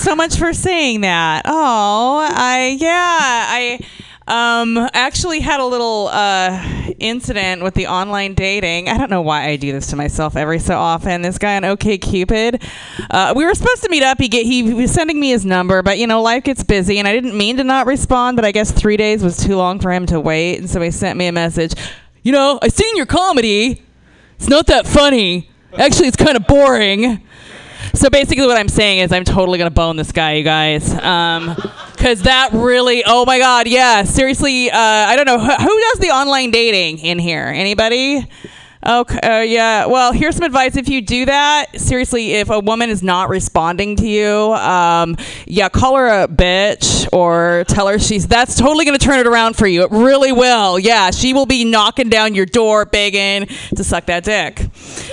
So much for saying that. Oh, I yeah, I um actually had a little uh incident with the online dating. I don't know why I do this to myself every so often. This guy on OK Cupid, uh, we were supposed to meet up. He get he was sending me his number, but you know life gets busy, and I didn't mean to not respond, but I guess three days was too long for him to wait, and so he sent me a message. You know, I seen your comedy. It's not that funny. Actually, it's kind of boring. So basically, what I'm saying is, I'm totally gonna bone this guy, you guys, because that really, oh my god, yeah, seriously, uh, I don't know who, who does the online dating in here. Anybody? Okay, uh, yeah. Well, here's some advice. If you do that, seriously, if a woman is not responding to you, um, yeah, call her a bitch or tell her she's. That's totally gonna turn it around for you. It really will. Yeah, she will be knocking down your door, begging to suck that dick.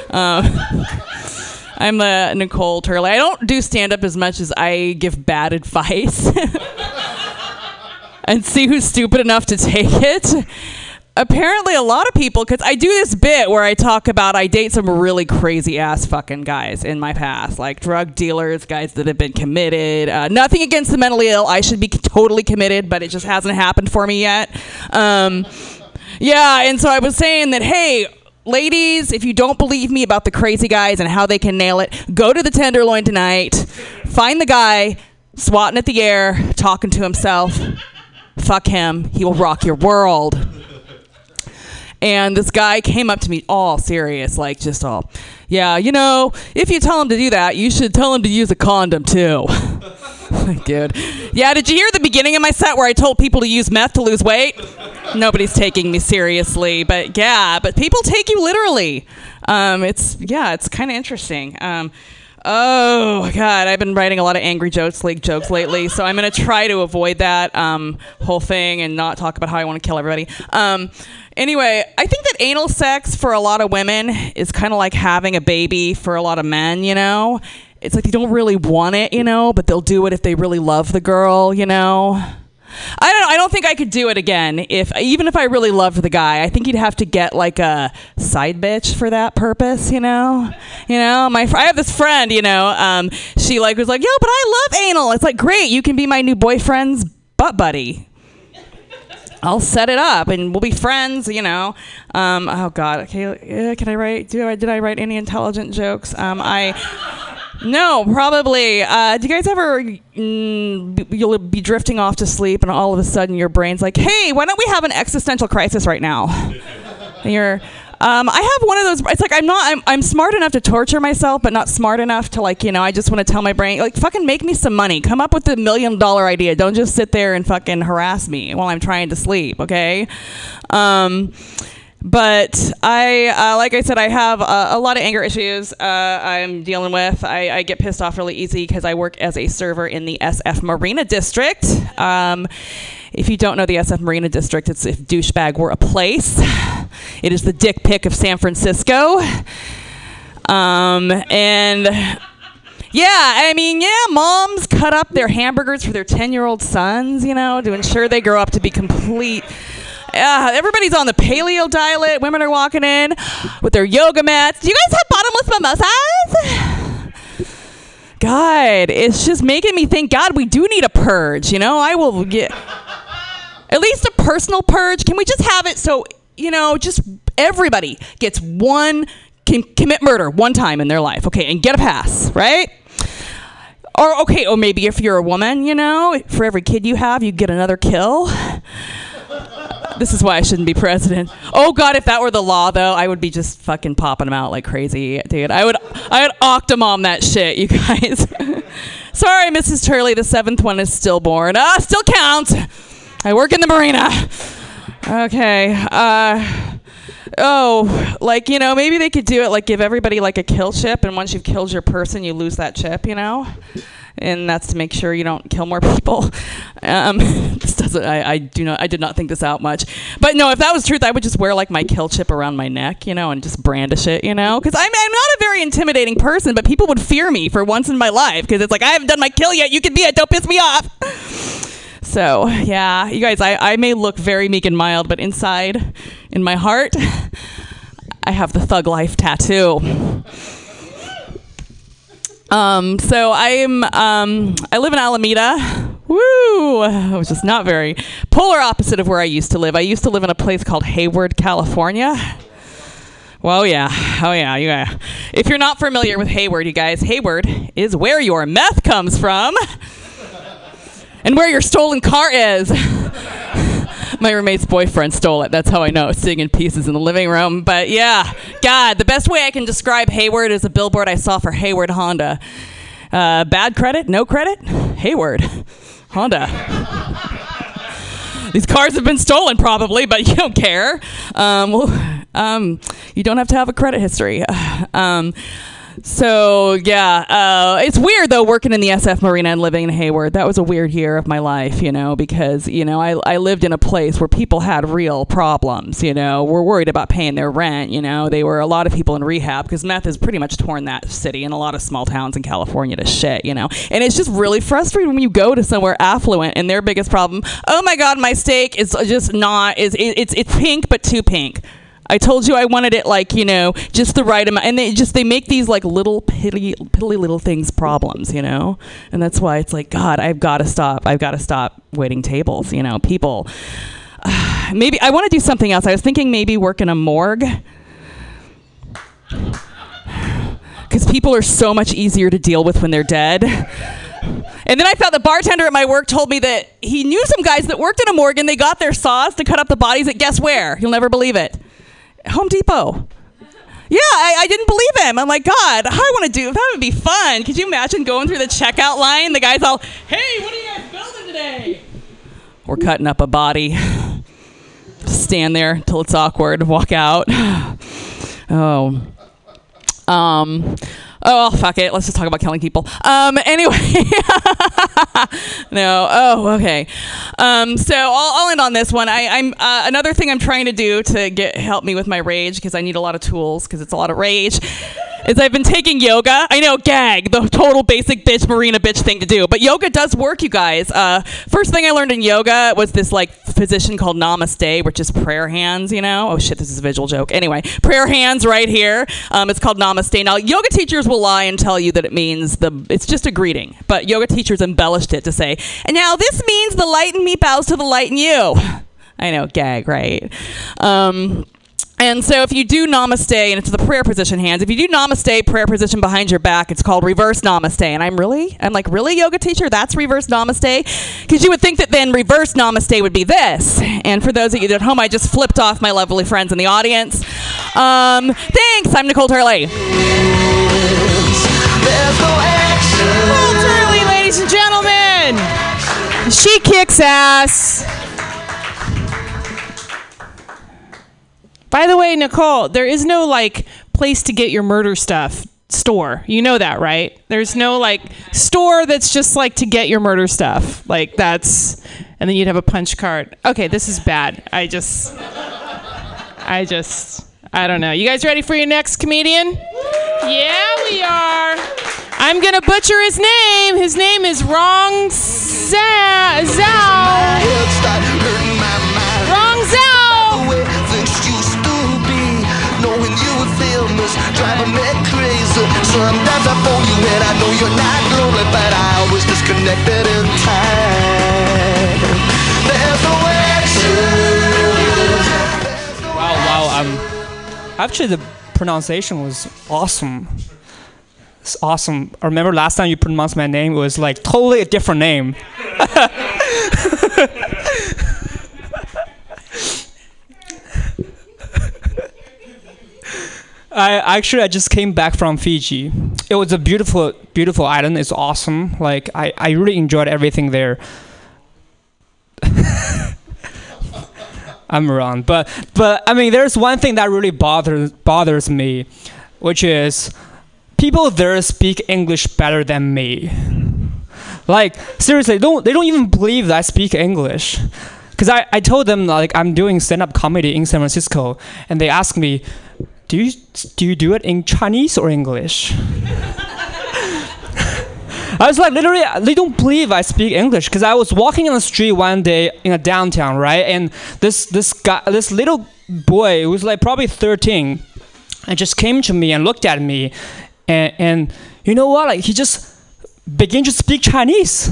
Uh, I'm uh, Nicole Turley. I don't do stand up as much as I give bad advice and see who's stupid enough to take it. Apparently, a lot of people, because I do this bit where I talk about I date some really crazy ass fucking guys in my past, like drug dealers, guys that have been committed. Uh, nothing against the mentally ill. I should be totally committed, but it just hasn't happened for me yet. Um, yeah, and so I was saying that, hey, ladies, if you don't believe me about the crazy guys and how they can nail it, go to the Tenderloin tonight, find the guy swatting at the air, talking to himself. Fuck him. He will rock your world. And this guy came up to me all serious, like just all, yeah, you know, if you tell him to do that, you should tell him to use a condom too. Dude. Yeah, did you hear the beginning of my set where I told people to use meth to lose weight? Nobody's taking me seriously, but yeah, but people take you literally. Um, it's yeah, it's kind of interesting. Um, oh god, I've been writing a lot of angry jokes, league jokes lately, so I'm gonna try to avoid that um, whole thing and not talk about how I want to kill everybody. Um, anyway, I think that anal sex for a lot of women is kind of like having a baby for a lot of men. You know, it's like they don't really want it, you know, but they'll do it if they really love the girl, you know. I don't. I don't think I could do it again. If even if I really loved the guy, I think you'd have to get like a side bitch for that purpose. You know. You know. My I have this friend. You know. Um. She like was like, yo, but I love anal. It's like great. You can be my new boyfriend's butt buddy. I'll set it up and we'll be friends. You know. Um. Oh God. Okay. uh, Can I write? Do I did I write any intelligent jokes? Um. I. No, probably. Uh, do you guys ever mm, you'll be drifting off to sleep and all of a sudden your brain's like, "Hey, why don't we have an existential crisis right now?" And you're um, I have one of those. It's like I'm not. I'm, I'm smart enough to torture myself, but not smart enough to like you know. I just want to tell my brain like fucking make me some money. Come up with a million dollar idea. Don't just sit there and fucking harass me while I'm trying to sleep. Okay. Um, but I, uh, like I said, I have a lot of anger issues uh, I'm dealing with. I, I get pissed off really easy because I work as a server in the SF Marina District. Um, if you don't know the SF Marina District, it's if douchebag were a place. It is the dick pic of San Francisco. Um, and yeah, I mean, yeah, moms cut up their hamburgers for their 10 year old sons, you know, to ensure they grow up to be complete. Uh, everybody's on the paleo diet. Women are walking in with their yoga mats. Do you guys have bottomless mimosas? God, it's just making me think, God, we do need a purge. You know, I will get at least a personal purge. Can we just have it so, you know, just everybody gets one, can commit murder one time in their life, okay, and get a pass, right? Or, okay, or maybe if you're a woman, you know, for every kid you have, you get another kill. This is why I shouldn't be president. Oh God, if that were the law, though, I would be just fucking popping them out like crazy, dude. I would, I would octomom that shit, you guys. Sorry, Mrs. Turley, the seventh one is stillborn. Ah, still counts. I work in the marina. Okay. Uh, oh, like you know, maybe they could do it like give everybody like a kill chip, and once you've killed your person, you lose that chip. You know and that's to make sure you don't kill more people. Um, this doesn't. I, I do not. I did not think this out much. But no, if that was truth, I would just wear like my kill chip around my neck, you know, and just brandish it, you know, because I'm, I'm not a very intimidating person, but people would fear me for once in my life because it's like I haven't done my kill yet. You can be it. Don't piss me off. So yeah, you guys, I, I may look very meek and mild, but inside, in my heart, I have the thug life tattoo. Um, so I'm um, I live in Alameda. Woo! Which is not very polar opposite of where I used to live. I used to live in a place called Hayward, California. Well, yeah. Oh, yeah. Yeah. If you're not familiar with Hayward, you guys, Hayward is where your meth comes from and where your stolen car is. My roommate's boyfriend stole it. That's how I know it's sitting in pieces in the living room. But yeah, God, the best way I can describe Hayward is a billboard I saw for Hayward Honda. Uh, bad credit, no credit, Hayward Honda. These cars have been stolen, probably, but you don't care. Um, well, um, you don't have to have a credit history. Um, so yeah, uh, it's weird though working in the SF Marina and living in Hayward. That was a weird year of my life, you know, because you know I I lived in a place where people had real problems. You know, were worried about paying their rent. You know, they were a lot of people in rehab because meth has pretty much torn that city and a lot of small towns in California to shit. You know, and it's just really frustrating when you go to somewhere affluent and their biggest problem. Oh my God, my steak is just not is it, it's it's pink but too pink. I told you I wanted it like you know just the right amount, and they just they make these like little piddly piddly little things problems, you know, and that's why it's like God, I've got to stop. I've got to stop waiting tables. You know, people. maybe I want to do something else. I was thinking maybe work in a morgue. Because people are so much easier to deal with when they're dead. And then I found the bartender at my work told me that he knew some guys that worked in a morgue and they got their saws to cut up the bodies at guess where? You'll never believe it. Home Depot. Yeah, I, I didn't believe him. I'm like, God, I want to do that would be fun. Could you imagine going through the checkout line? The guy's all, Hey, what are you guys building today? We're cutting up a body. Stand there till it's awkward. Walk out. Oh. Um. Oh, fuck it. Let's just talk about killing people. Um. Anyway. no. Oh. Okay. Um. So I'll, I'll end on this one. I, I'm uh, another thing I'm trying to do to get help me with my rage because I need a lot of tools because it's a lot of rage. Is I've been taking yoga. I know, gag, the total basic bitch marina bitch thing to do, but yoga does work, you guys. Uh, first thing I learned in yoga was this like position called Namaste, which is prayer hands. You know, oh shit, this is a visual joke. Anyway, prayer hands right here. Um, it's called Namaste. Now, yoga teachers will lie and tell you that it means the. It's just a greeting, but yoga teachers embellished it to say, and now this means the light in me bows to the light in you. I know, gag, right? Um, And so if you do namaste, and it's the prayer position hands, if you do namaste, prayer position behind your back, it's called reverse namaste. And I'm really, I'm like, really, yoga teacher? That's reverse namaste? Because you would think that then reverse namaste would be this. And for those of you at home, I just flipped off my lovely friends in the audience. Um, thanks. I'm Nicole Turley. Nicole Turley, ladies and gentlemen. She kicks ass. By the way, Nicole, there is no like place to get your murder stuff store. You know that, right? There's no like store that's just like to get your murder stuff. Like that's and then you'd have a punch card. Okay, this is bad. I just I just I don't know. You guys ready for your next comedian? Yeah, we are. I'm gonna butcher his name. His name is Rong. Zhao. Famous, driving me crazy. Sometimes I phone you and I know you're not lonely, but I always disconnected in time. There's no action. Wow, wow. Um, actually, the pronunciation was awesome. It's awesome. I remember last time you pronounced my name, it was like totally a different name. I actually I just came back from Fiji. It was a beautiful, beautiful island. It's awesome. Like I, I really enjoyed everything there. I'm wrong, but but I mean, there's one thing that really bothers bothers me, which is people there speak English better than me. Like seriously, don't they don't even believe that I speak English. Cause I, I told them like I'm doing stand up comedy in San Francisco, and they asked me, do you do you do it in Chinese or English? I was like, literally, they don't believe I speak English because I was walking on the street one day in a downtown, right? And this this guy, this little boy, who was like probably 13, and just came to me and looked at me, and and you know what? Like he just began to speak Chinese.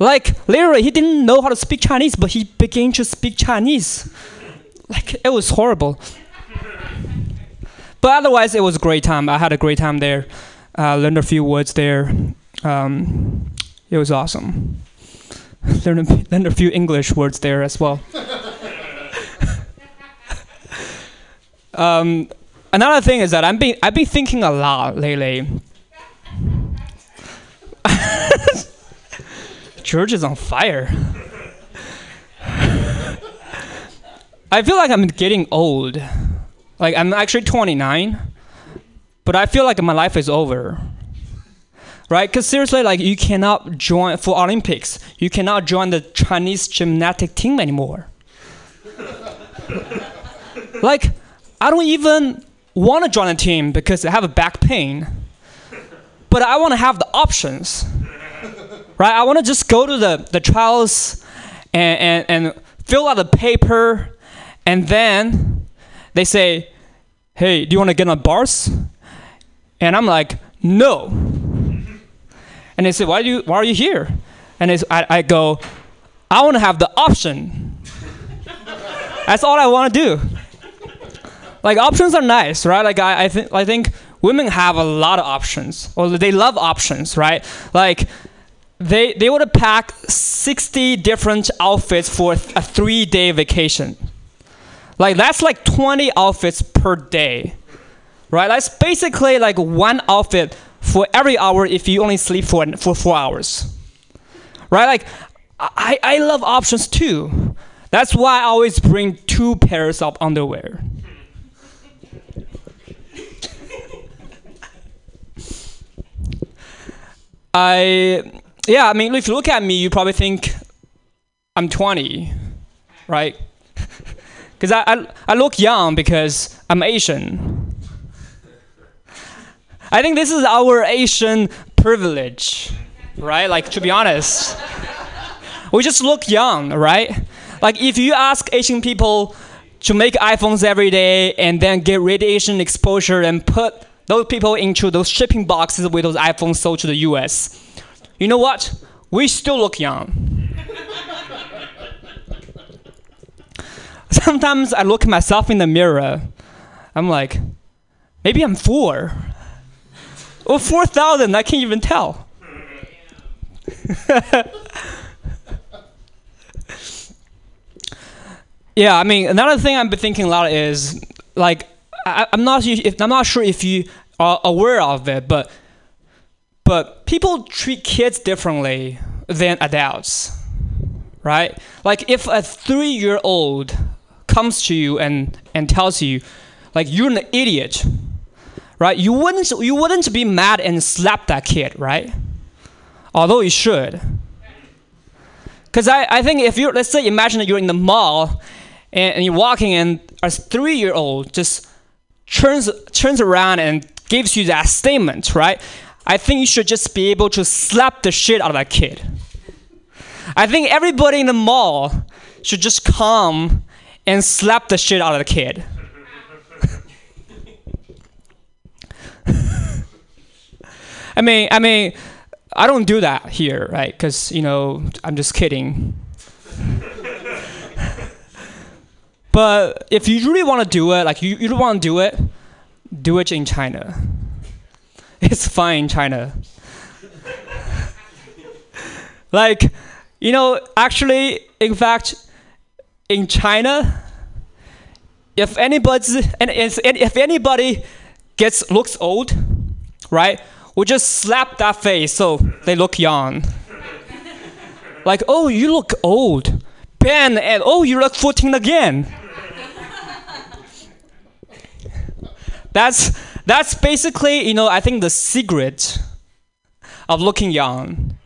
Like literally, he didn't know how to speak Chinese, but he began to speak Chinese. Like it was horrible. But otherwise, it was a great time. I had a great time there. Uh, learned a few words there. Um, it was awesome. learned, a, learned a few English words there as well. um, another thing is that I'm been, I've been thinking a lot lately. Church is on fire. I feel like I'm getting old. Like I'm actually 29, but I feel like my life is over. Right? Because seriously, like you cannot join for Olympics. You cannot join the Chinese gymnastic team anymore. like I don't even want to join a team because I have a back pain. But I want to have the options. Right? I want to just go to the, the trials and, and, and fill out the paper and then they say, hey, do you want to get on bars? And I'm like, no. And they say, why, do you, why are you here? And I, I go, I want to have the option. That's all I want to do. Like options are nice, right? Like I, I think I think women have a lot of options, or they love options, right? Like they they would pack 60 different outfits for a three-day vacation. Like that's like 20 outfits per day. Right? That's basically like one outfit for every hour if you only sleep for for 4 hours. Right? Like I I love options too. That's why I always bring two pairs of underwear. I yeah, I mean if you look at me you probably think I'm 20, right? Because I, I, I look young because I'm Asian. I think this is our Asian privilege, right? Like, to be honest, we just look young, right? Like, if you ask Asian people to make iPhones every day and then get radiation exposure and put those people into those shipping boxes with those iPhones sold to the US, you know what? We still look young. Sometimes I look at myself in the mirror. I'm like, maybe I'm four. Or 4,000, I can't even tell. yeah, I mean, another thing I've been thinking a lot is like, I, I'm not I'm not sure if you are aware of it, but but people treat kids differently than adults, right? Like if a three-year-old comes to you and and tells you, like you're an idiot, right? You wouldn't you wouldn't be mad and slap that kid, right? Although you should. Because I, I think if you let's say imagine that you're in the mall and, and you're walking and a three year old just turns turns around and gives you that statement, right? I think you should just be able to slap the shit out of that kid. I think everybody in the mall should just come and slap the shit out of the kid. I mean, I mean, I don't do that here, right? Because you know, I'm just kidding. but if you really want to do it, like you, you want to do it, do it in China. It's fine in China. like, you know, actually, in fact, in China, if anybody and if, anybody gets looks old, right? We just slap that face so they look young. like, oh, you look old. Ben, and oh, you look 14 again. that's that's basically, you know, I think the secret of looking young.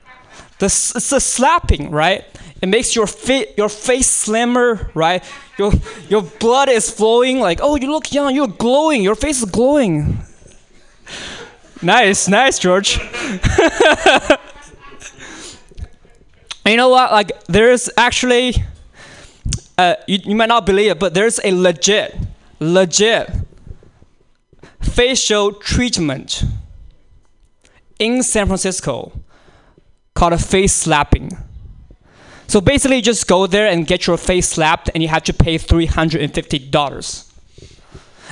The, the slapping, right? It makes your fa- your face slimmer, right? Your your blood is flowing. Like, oh, you look young. You're glowing. Your face is glowing. Nice, nice, George. You know what? Like, there's actually, uh, you, you might not believe it, but there's a legit, legit facial treatment in San Francisco called a face slapping. So basically, you just go there and get your face slapped, and you have to pay $350.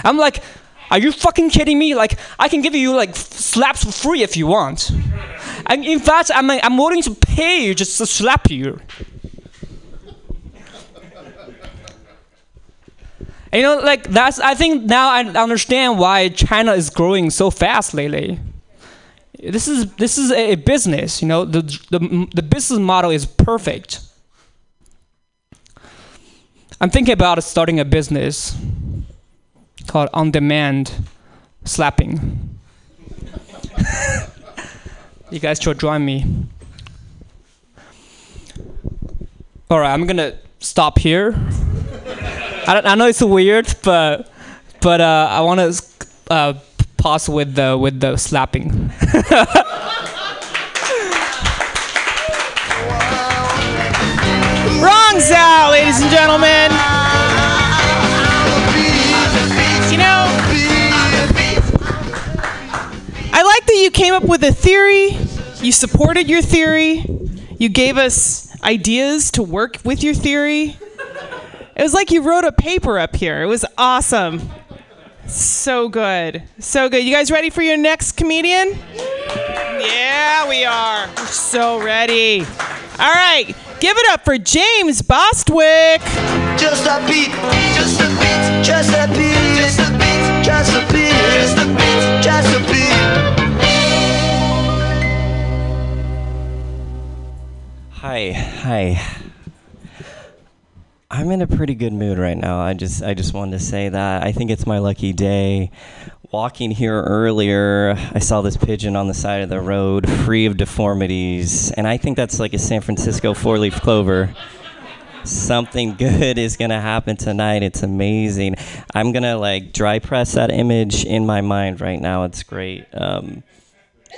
I'm like, are you fucking kidding me? Like, I can give you like slaps for free if you want. And in fact, I'm, I'm willing to pay you just to slap you. You know, like that's. I think now I understand why China is growing so fast lately. This is this is a business. You know, the the the business model is perfect. I'm thinking about starting a business called on-demand slapping. you guys should join me. All right, I'm gonna stop here. I, I know it's weird, but but uh, I want to uh, pause with the with the slapping. Rong's out, ladies and gentlemen. You know, I like that you came up with a theory. You supported your theory. You gave us ideas to work with your theory. It was like you wrote a paper up here. It was awesome. So good. So good. You guys ready for your next comedian? Yeah, we are. We're so ready. All right. Give it up for James Bostwick. Just a beat, just a beat, just a beat, just a beat, just a beat, just a beat, just a beat. Hi, hi. I'm in a pretty good mood right now. I just I just wanted to say that. I think it's my lucky day. Walking here earlier, I saw this pigeon on the side of the road, free of deformities, and I think that's like a San Francisco four-leaf clover. Something good is gonna happen tonight. It's amazing. I'm gonna like dry press that image in my mind right now. It's great. Um,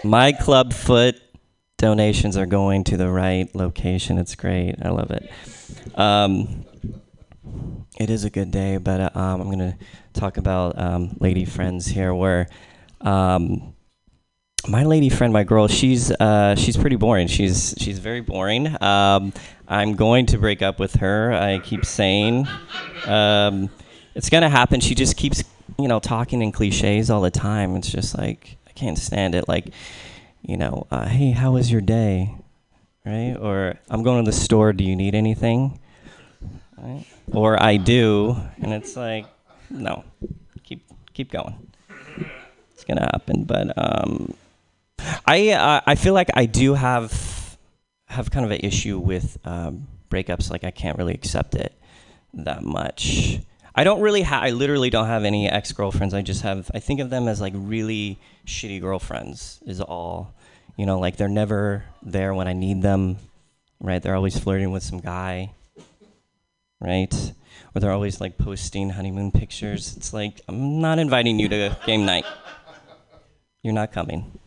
my club foot donations are going to the right location. It's great. I love it. Um, it is a good day, but uh, um, I'm going to talk about um, lady friends here, where um, my lady friend, my girl, she's uh, she's pretty boring. She's she's very boring. Um, I'm going to break up with her. I keep saying um, it's gonna happen. She just keeps you know talking in cliches all the time. It's just like I can't stand it. Like you know, uh, hey, how was your day? Right? Or I'm going to the store. Do you need anything? Right? Or I do, and it's like no, keep keep going. It's gonna happen, but um, I uh, I feel like I do have have kind of an issue with um, breakups. Like I can't really accept it that much. I don't really have. I literally don't have any ex girlfriends. I just have. I think of them as like really shitty girlfriends. Is all. You know, like they're never there when I need them. Right? They're always flirting with some guy. Right? Or they're always like posting honeymoon pictures. It's like I'm not inviting you to game night. You're not coming.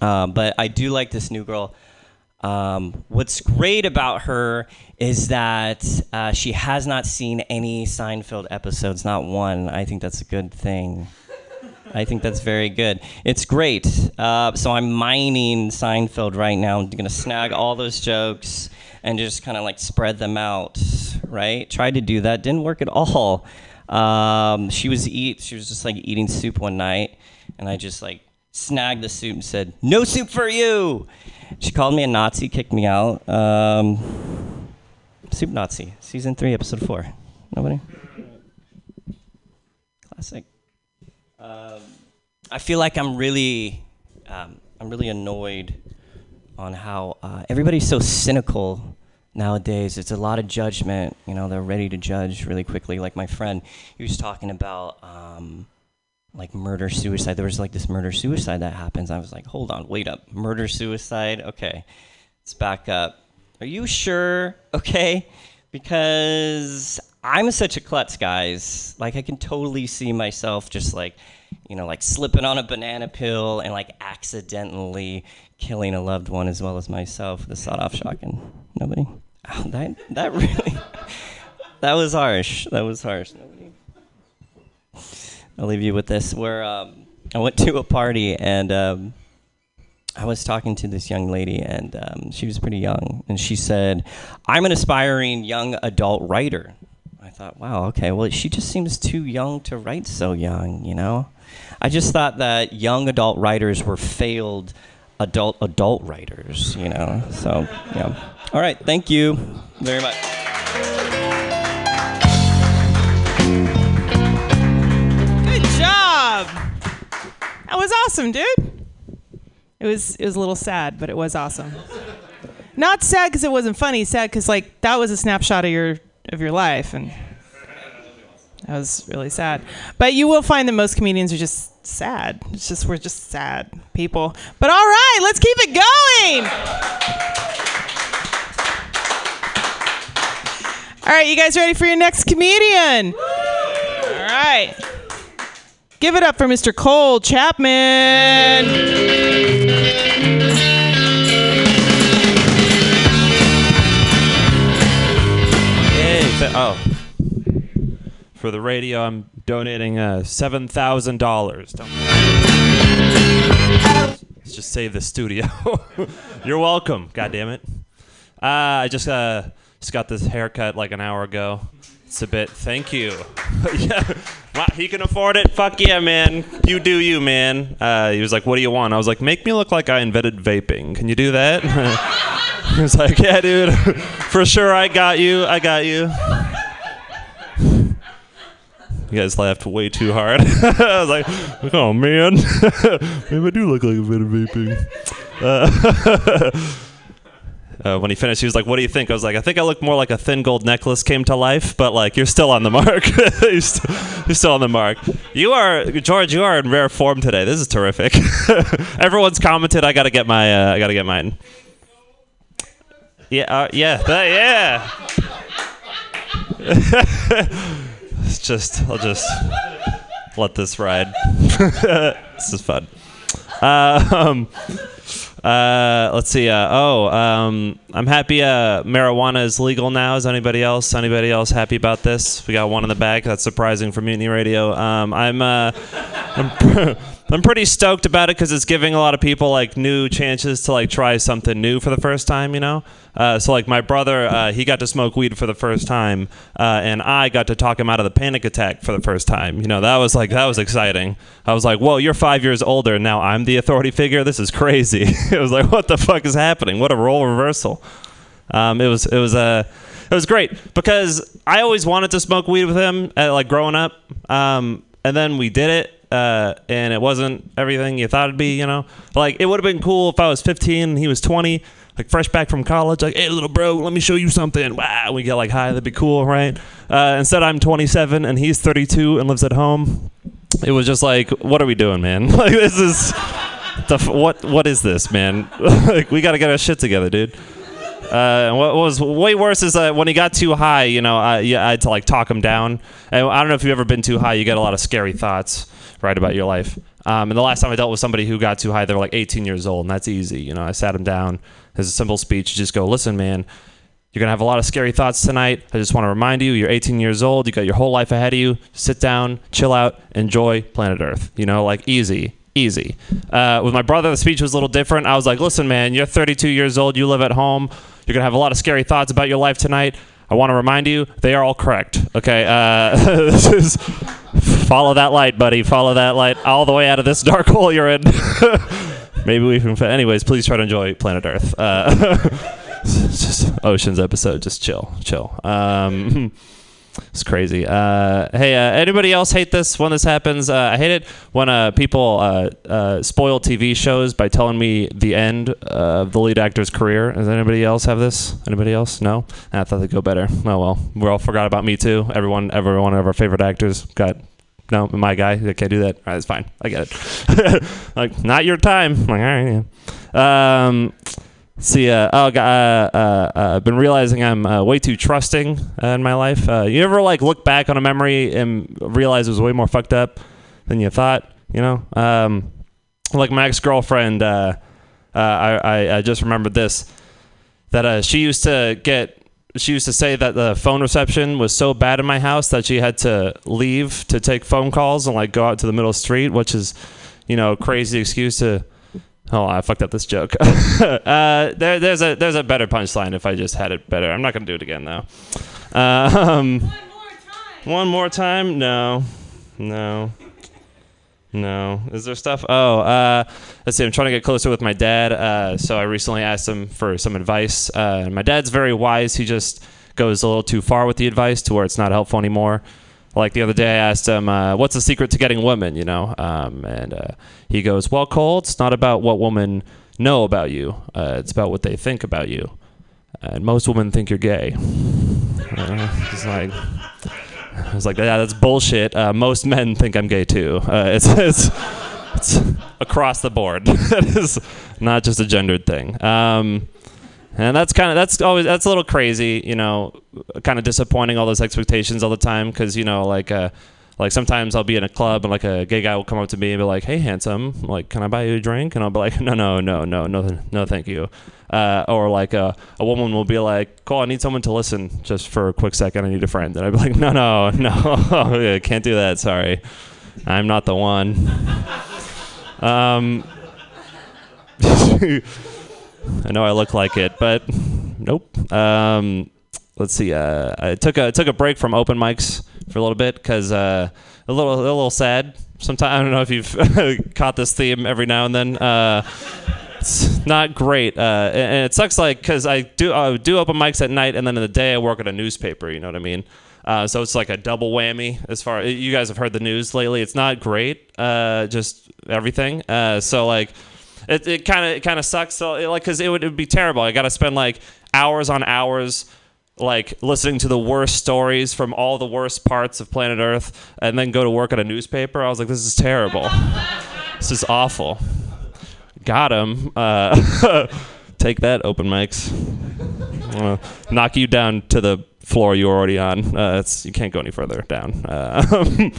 Um, but I do like this new girl. Um, what's great about her is that uh, she has not seen any Seinfeld episodes, not one. I think that's a good thing. I think that's very good. It's great. Uh, so I'm mining Seinfeld right now. I'm gonna snag all those jokes and just kind of like spread them out. Right? Tried to do that, didn't work at all. Um, she was eat. She was just like eating soup one night, and I just like snagged the soup and said, "No soup for you." She called me a Nazi, kicked me out. Um, soup Nazi, season three, episode four. Nobody. Classic. Um, I feel like I'm really, um, I'm really annoyed on how uh, everybody's so cynical nowadays. It's a lot of judgment. You know, they're ready to judge really quickly. Like my friend, he was talking about um, like murder suicide. There was like this murder suicide that happens. I was like, hold on, wait up, murder suicide. Okay, let's back up. Are you sure? Okay, because I'm such a klutz, guys. Like I can totally see myself just like, you know, like slipping on a banana peel and like accidentally killing a loved one as well as myself with a sawed-off shotgun. Nobody. Ow, that that really. that was harsh. That was harsh. Nobody. I'll leave you with this. Where um, I went to a party and um, I was talking to this young lady, and um, she was pretty young, and she said, "I'm an aspiring young adult writer." I thought, wow, okay, well, she just seems too young to write so young, you know? I just thought that young adult writers were failed adult adult writers, you know? So, yeah. All right, thank you very much. Good job. That was awesome, dude. It was it was a little sad, but it was awesome. Not sad because it wasn't funny. Sad because like that was a snapshot of your of your life, and that was really sad. But you will find that most comedians are just sad. It's just we're just sad people. But all right, let's keep it going. All right, you guys ready for your next comedian? All right. Give it up for Mr. Cole Chapman. Hey, oh. For the radio, I'm donating uh, seven thousand dollars. Let's just save the studio. You're welcome. God damn it. Uh, I just uh, just got this haircut like an hour ago. It's a bit. Thank you. yeah, Wow, he can afford it. Fuck yeah, man. You do you, man. Uh, he was like, "What do you want?" I was like, "Make me look like I invented vaping. Can you do that?" he was like, "Yeah, dude. For sure, I got you. I got you." You guys laughed way too hard. I was like, "Oh man, maybe I do look like invented vaping." Uh, uh, when he finished, he was like, "What do you think?" I was like, "I think I look more like a thin gold necklace came to life, but like you're still on the mark. you're, st- you're still on the mark. You are George. You are in rare form today. This is terrific. Everyone's commented. I gotta get my. Uh, I gotta get mine. Yeah. Uh, yeah. that- yeah. Just. I'll just let this ride. this is fun. Uh, um, uh, let's see. Uh, oh, um, I'm happy. Uh, marijuana is legal now. Is anybody else? Anybody else happy about this? We got one in the bag. That's surprising for Mutiny Radio. Um, I'm. Uh, I'm I'm pretty stoked about it because it's giving a lot of people like new chances to like try something new for the first time, you know. Uh, so like my brother, uh, he got to smoke weed for the first time, uh, and I got to talk him out of the panic attack for the first time. You know, that was like that was exciting. I was like, whoa, you're five years older now. I'm the authority figure. This is crazy. it was like, what the fuck is happening? What a role reversal. Um, it was it was a it was great because I always wanted to smoke weed with him, uh, like growing up. Um, and then we did it, uh, and it wasn't everything you thought it'd be. You know, like it would have been cool if I was 15 and he was 20, like fresh back from college. Like, hey, little bro, let me show you something. Wow, we get like high. That'd be cool, right? Uh, instead, I'm 27 and he's 32 and lives at home. It was just like, what are we doing, man? like, this is the what? What is this, man? like, we got to get our shit together, dude. Uh, what was way worse is uh, when he got too high. You know, I, yeah, I had to like talk him down. And I don't know if you've ever been too high. You get a lot of scary thoughts, right, about your life. Um, and the last time I dealt with somebody who got too high, they were like 18 years old, and that's easy. You know, I sat him down. There's a simple speech, just go, "Listen, man, you're gonna have a lot of scary thoughts tonight. I just want to remind you, you're 18 years old. You got your whole life ahead of you. Sit down, chill out, enjoy planet Earth. You know, like easy." Easy. Uh, with my brother, the speech was a little different. I was like, listen, man, you're 32 years old. You live at home. You're going to have a lot of scary thoughts about your life tonight. I want to remind you, they are all correct. Okay. Uh, this is follow that light, buddy. Follow that light all the way out of this dark hole you're in. Maybe we can. Anyways, please try to enjoy planet Earth. Uh, just oceans episode. Just chill, chill. Um, it's crazy. Uh, hey, uh, anybody else hate this when this happens? Uh, I hate it when uh, people uh, uh, spoil TV shows by telling me the end of the lead actor's career. Does anybody else have this? Anybody else? No. I thought they'd go better. Oh well, we all forgot about me too. Everyone, every one of our favorite actors got. No, my guy. I can't do that. All right, that's fine. I get it. like, not your time. I'm like, all right, yeah. Um, See, uh, oh, uh, uh, uh, I've been realizing I'm uh, way too trusting uh, in my life. You ever like look back on a memory and realize it was way more fucked up than you thought? You know, um, like my ex girlfriend. I, I I just remembered this that she used to get. She used to say that the phone reception was so bad in my house that she had to leave to take phone calls and like go out to the middle of the street, which is, you know, crazy excuse to Oh, I fucked up this joke. uh, there, there's a there's a better punchline if I just had it better. I'm not gonna do it again though. Um, one more time. One more time? No, no, no. Is there stuff? Oh, uh, let's see. I'm trying to get closer with my dad. Uh, so I recently asked him for some advice. Uh, my dad's very wise. He just goes a little too far with the advice to where it's not helpful anymore like the other day i asked him uh, what's the secret to getting women you know um, and uh, he goes well cole it's not about what women know about you uh, it's about what they think about you and most women think you're gay uh, it's like I was like, yeah, that's bullshit. Uh, most men think I'm gay too. Uh, it's, it's, it's across the board. that is not just a gendered thing. Um, and that's kind of that's always that's a little crazy, you know, kind of disappointing all those expectations all the time because you know like uh like sometimes I'll be in a club and like a gay guy will come up to me and be like, "Hey, handsome, like, can I buy you a drink?" And I'll be like, "No, no, no, no, no, no, thank you." Uh, or like a, a woman will be like, "Cool, I need someone to listen just for a quick second. I need a friend." And I'd be like, "No, no, no, can't do that. Sorry, I'm not the one." Um, I know I look like it, but nope. Um, let's see. Uh, I took a took a break from open mics for a little bit because uh, a little a little sad. Sometimes I don't know if you've caught this theme every now and then. Uh, it's not great, uh, and, and it sucks. Like because I do I do open mics at night, and then in the day I work at a newspaper. You know what I mean? Uh, so it's like a double whammy. As far you guys have heard the news lately, it's not great. Uh, just everything. So like it kind of kind of sucks. So it, like because it would, it would be terrible. I got to spend like hours on hours like listening to the worst stories from all the worst parts of planet Earth, and then go to work at a newspaper. I was like, this is terrible. this is awful. Got him. Uh, take that, open mics. Uh, knock you down to the floor you're already on. Uh, it's, you can't go any further down.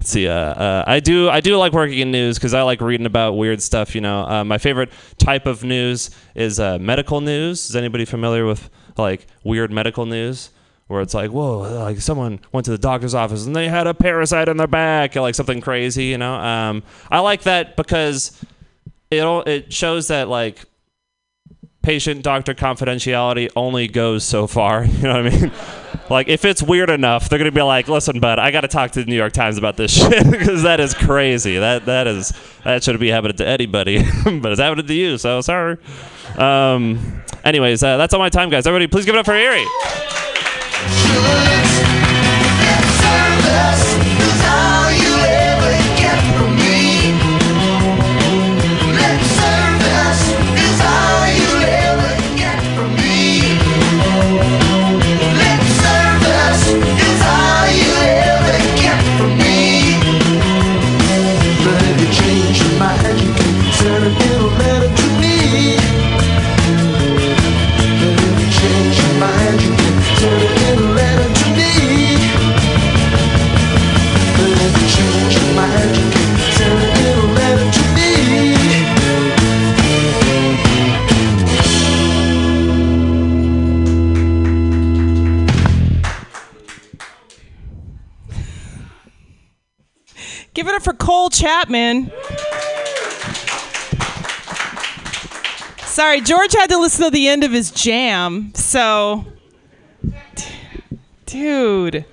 See. Uh, uh, I do. I do like working in news because I like reading about weird stuff. You know, uh, my favorite type of news is uh, medical news. Is anybody familiar with like weird medical news? where it's like, whoa, like someone went to the doctor's office and they had a parasite in their back, or like something crazy, you know. Um, I like that because it it shows that like patient doctor confidentiality only goes so far. You know what I mean? like if it's weird enough, they're gonna be like, "Listen, bud, I got to talk to the New York Times about this shit because that is crazy. That that is that shouldn't be happening to anybody, but it's happening to you. So sorry." Um, anyways, uh, that's all my time, guys. Everybody, please give it up for Erie. Give it up for Cole Chapman. Sorry, George had to listen to the end of his jam. So, dude,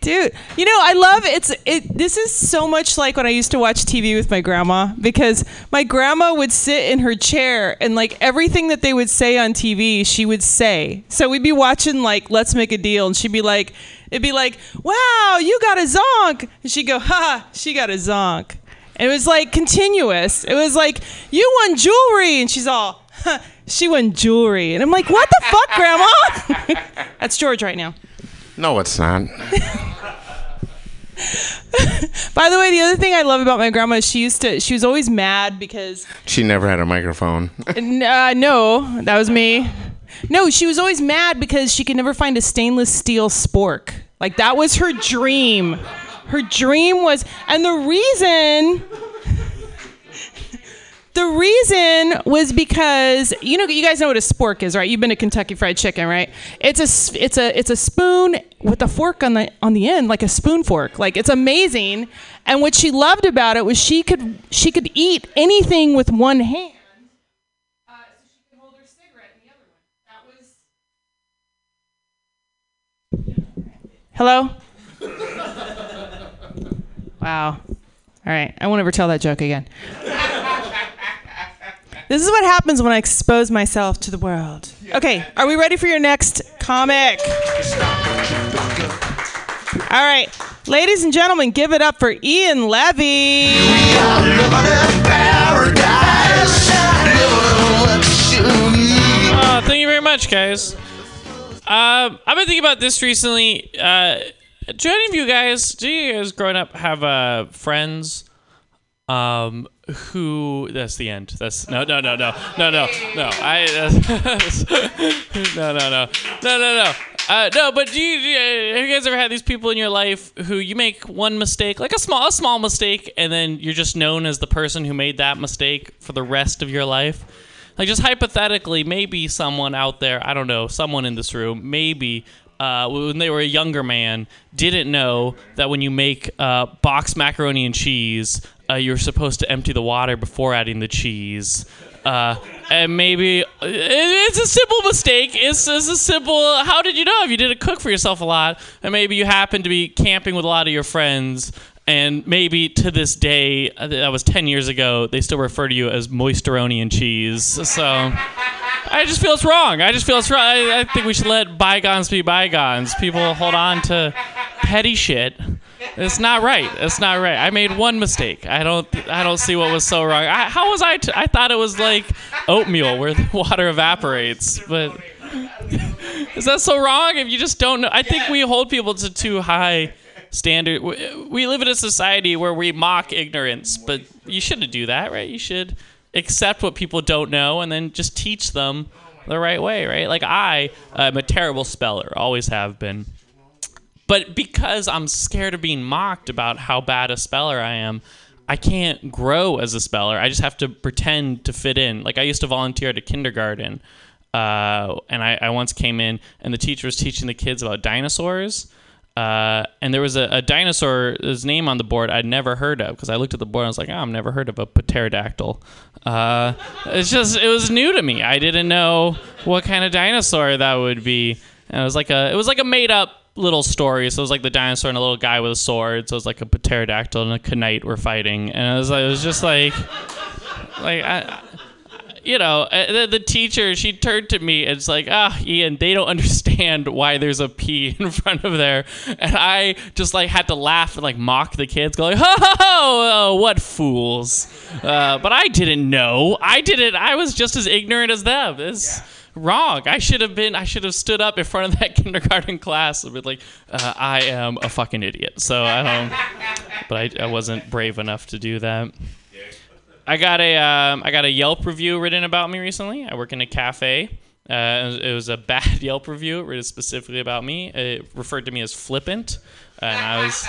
dude, you know I love it's it. This is so much like when I used to watch TV with my grandma because my grandma would sit in her chair and like everything that they would say on TV, she would say. So we'd be watching like Let's Make a Deal, and she'd be like, it'd be like, "Wow, you got a zonk," and she'd go, "Ha, she got a zonk." And it was like continuous. It was like, you won jewelry. And she's all, huh, she won jewelry. And I'm like, what the fuck, Grandma? That's George right now. No, it's not. By the way, the other thing I love about my grandma is she used to, she was always mad because, She never had a microphone. N- uh, no, that was me. No, she was always mad because she could never find a stainless steel spork. Like, that was her dream. Her dream was, and the reason the reason was because you know you guys know what a spork is, right? You've been to Kentucky Fried Chicken, right? It's a it's a it's a spoon with a fork on the on the end, like a spoon fork. Like it's amazing. And what she loved about it was she could she could eat anything with one hand. Hello. Wow. All right. I won't ever tell that joke again. This is what happens when I expose myself to the world. Okay, are we ready for your next comic? All right, ladies and gentlemen, give it up for Ian Levy. Oh, thank you very much, guys. Um, I've been thinking about this recently. Uh, do any of you guys, do you guys growing up have uh, friends um, who? That's the end. That's no, no, no, no, no, no, no. I no, no, no, no, no, no. Uh, no, but do you, have you guys ever had these people in your life who you make one mistake, like a small, a small mistake, and then you're just known as the person who made that mistake for the rest of your life? Like just hypothetically, maybe someone out there, I don't know, someone in this room, maybe uh, when they were a younger man, didn't know that when you make uh, boxed macaroni and cheese, uh, you're supposed to empty the water before adding the cheese. Uh, and maybe it's a simple mistake. It's, it's a simple. How did you know if you didn't cook for yourself a lot? And maybe you happened to be camping with a lot of your friends, and maybe to this day, uh, that was 10 years ago, they still refer to you as moisteroni and cheese. So I just feel it's wrong. I just feel it's wrong. I, I think we should let bygones be bygones. People hold on to petty shit. It's not right. It's not right. I made one mistake. I don't. I don't see what was so wrong. I, how was I? T- I thought it was like oatmeal where the water evaporates. But is that so wrong? If you just don't know, I think we hold people to too high standard. We, live in a society where we mock ignorance, but you shouldn't do that, right? You should accept what people don't know and then just teach them the right way, right? Like I am a terrible speller, always have been. But because I'm scared of being mocked about how bad a speller I am, I can't grow as a speller. I just have to pretend to fit in. Like I used to volunteer at a kindergarten Uh, and I, I once came in, and the teacher was teaching the kids about dinosaurs. Uh, and there was a, a dinosaur's name on the board I'd never heard of because I looked at the board and I was like, oh, I've never heard of a pterodactyl. Uh, it's just, it was new to me. I didn't know what kind of dinosaur that would be. And it was like a, it was like a made up little story. So it was like the dinosaur and a little guy with a sword. So it was like a pterodactyl and a knight were fighting. And it was, like, it was just like, like I, you know, uh, the, the teacher, she turned to me and it's like, ah, Ian, they don't understand why there's a P in front of there. And I just like had to laugh and like mock the kids, going, ho, ho, ho, oh, what fools. Uh, but I didn't know. I didn't, I was just as ignorant as them. It's wrong. I should have been, I should have stood up in front of that kindergarten class and been like, uh, I am a fucking idiot. So I don't, but I, I wasn't brave enough to do that. I got a um, I got a Yelp review written about me recently. I work in a cafe. Uh, it, was, a bad Yelp review written specifically about me. It referred to me as flippant, and I was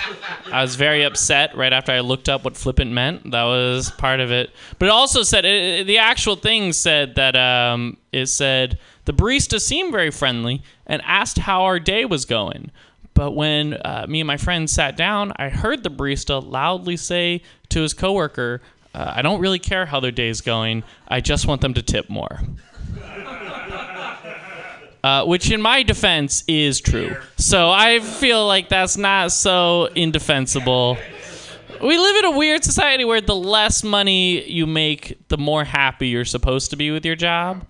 I was very upset right after I looked up what flippant meant. That was part of it. But it also said it, it- the actual thing said that um, it said the barista seemed very friendly and asked how our day was going. But when uh, me and my friend sat down, I heard the barista loudly say to his coworker, uh, "I don't really care how their day's going. I just want them to tip more." Uh, which, in my defense, is true. So I feel like that's not so indefensible. We live in a weird society where the less money you make, the more happy you're supposed to be with your job.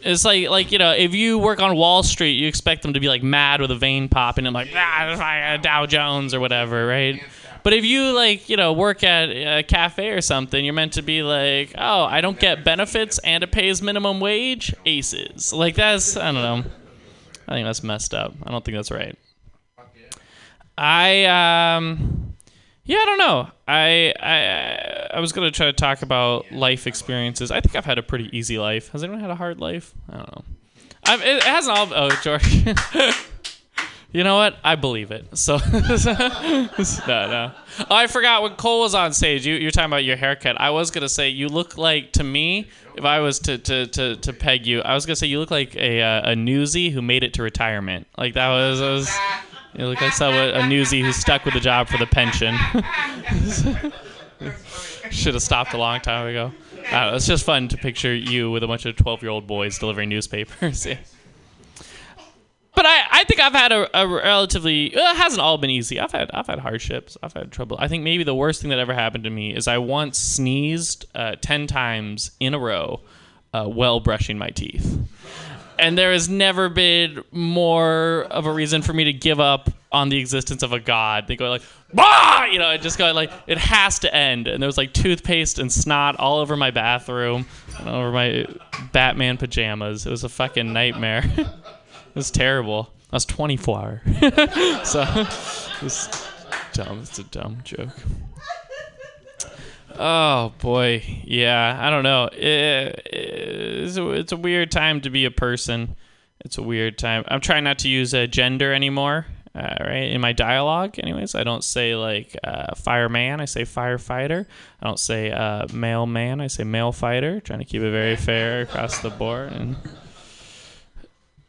It's like, like you know, if you work on Wall Street, you expect them to be like mad with a vein popping and like ah, Dow Jones or whatever, right? But if you like, you know, work at a cafe or something, you're meant to be like, oh, I don't get benefits and it pays minimum wage. Aces, like that's I don't know. I think that's messed up. I don't think that's right. I um, yeah, I don't know. I I I was gonna try to talk about life experiences. I think I've had a pretty easy life. Has anyone had a hard life? I don't know. I've, it hasn't all. Oh, George. You know what? I believe it. So no, no. Oh, I forgot when Cole was on stage. You you're talking about your haircut. I was gonna say you look like to me. If I was to to, to, to peg you, I was gonna say you look like a uh, a newsie who made it to retirement. Like that was, was you look like someone a newsie who stuck with the job for the pension. Should have stopped a long time ago. Know, it's just fun to picture you with a bunch of twelve year old boys delivering newspapers. Yeah. But I, I think I've had a, a relatively it hasn't all been easy. I've had I've had hardships. I've had trouble. I think maybe the worst thing that ever happened to me is I once sneezed uh, ten times in a row uh, while brushing my teeth, and there has never been more of a reason for me to give up on the existence of a god. They go like, bah! you know, it just go like it has to end. And there was like toothpaste and snot all over my bathroom, over my Batman pajamas. It was a fucking nightmare. Was terrible. Was 24. so it's dumb. It's a dumb joke. Oh boy, yeah. I don't know. It, it's, a, it's a weird time to be a person. It's a weird time. I'm trying not to use uh, gender anymore. Uh, right in my dialogue, anyways, I don't say like uh, fireman. I say firefighter. I don't say uh, male man. I say male fighter. Trying to keep it very fair across the board. And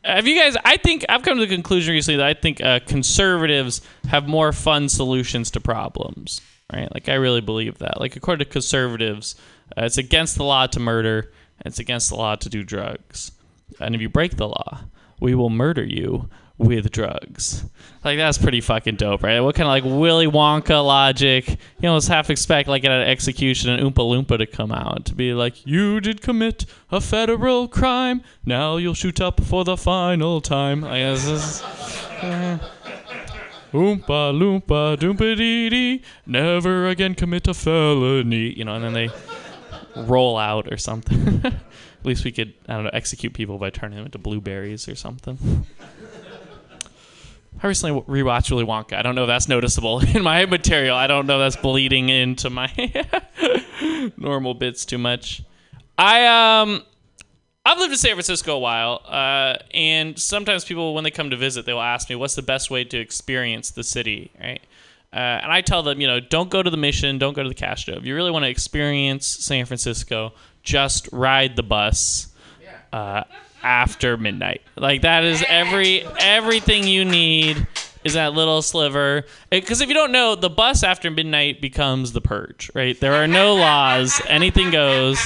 have you guys? I think I've come to the conclusion recently that I think uh, conservatives have more fun solutions to problems. Right? Like I really believe that. Like according to conservatives, uh, it's against the law to murder. It's against the law to do drugs. And if you break the law, we will murder you with drugs. Like that's pretty fucking dope, right? What kind of like Willy Wonka logic? You almost half expect like at an execution an Oompa Loompa to come out to be like, "You did commit a federal crime. Now you'll shoot up for the final time." Like this is. uh, Oompa Loompa Doompa Dee Dee, never again commit a felony. You know, and then they roll out or something. At least we could, I don't know, execute people by turning them into blueberries or something. I recently rewatched Willy Wonka. I don't know if that's noticeable in my material. I don't know if that's bleeding into my normal bits too much. I um I've lived in San Francisco a while, uh, and sometimes people when they come to visit, they will ask me, "What's the best way to experience the city?" Right? Uh, and I tell them, you know, don't go to the Mission, don't go to the Castro. If you really want to experience San Francisco, just ride the bus. Uh, after midnight. Like that is every everything you need is that little sliver. Because if you don't know, the bus after midnight becomes the purge, right? There are no laws. Anything goes.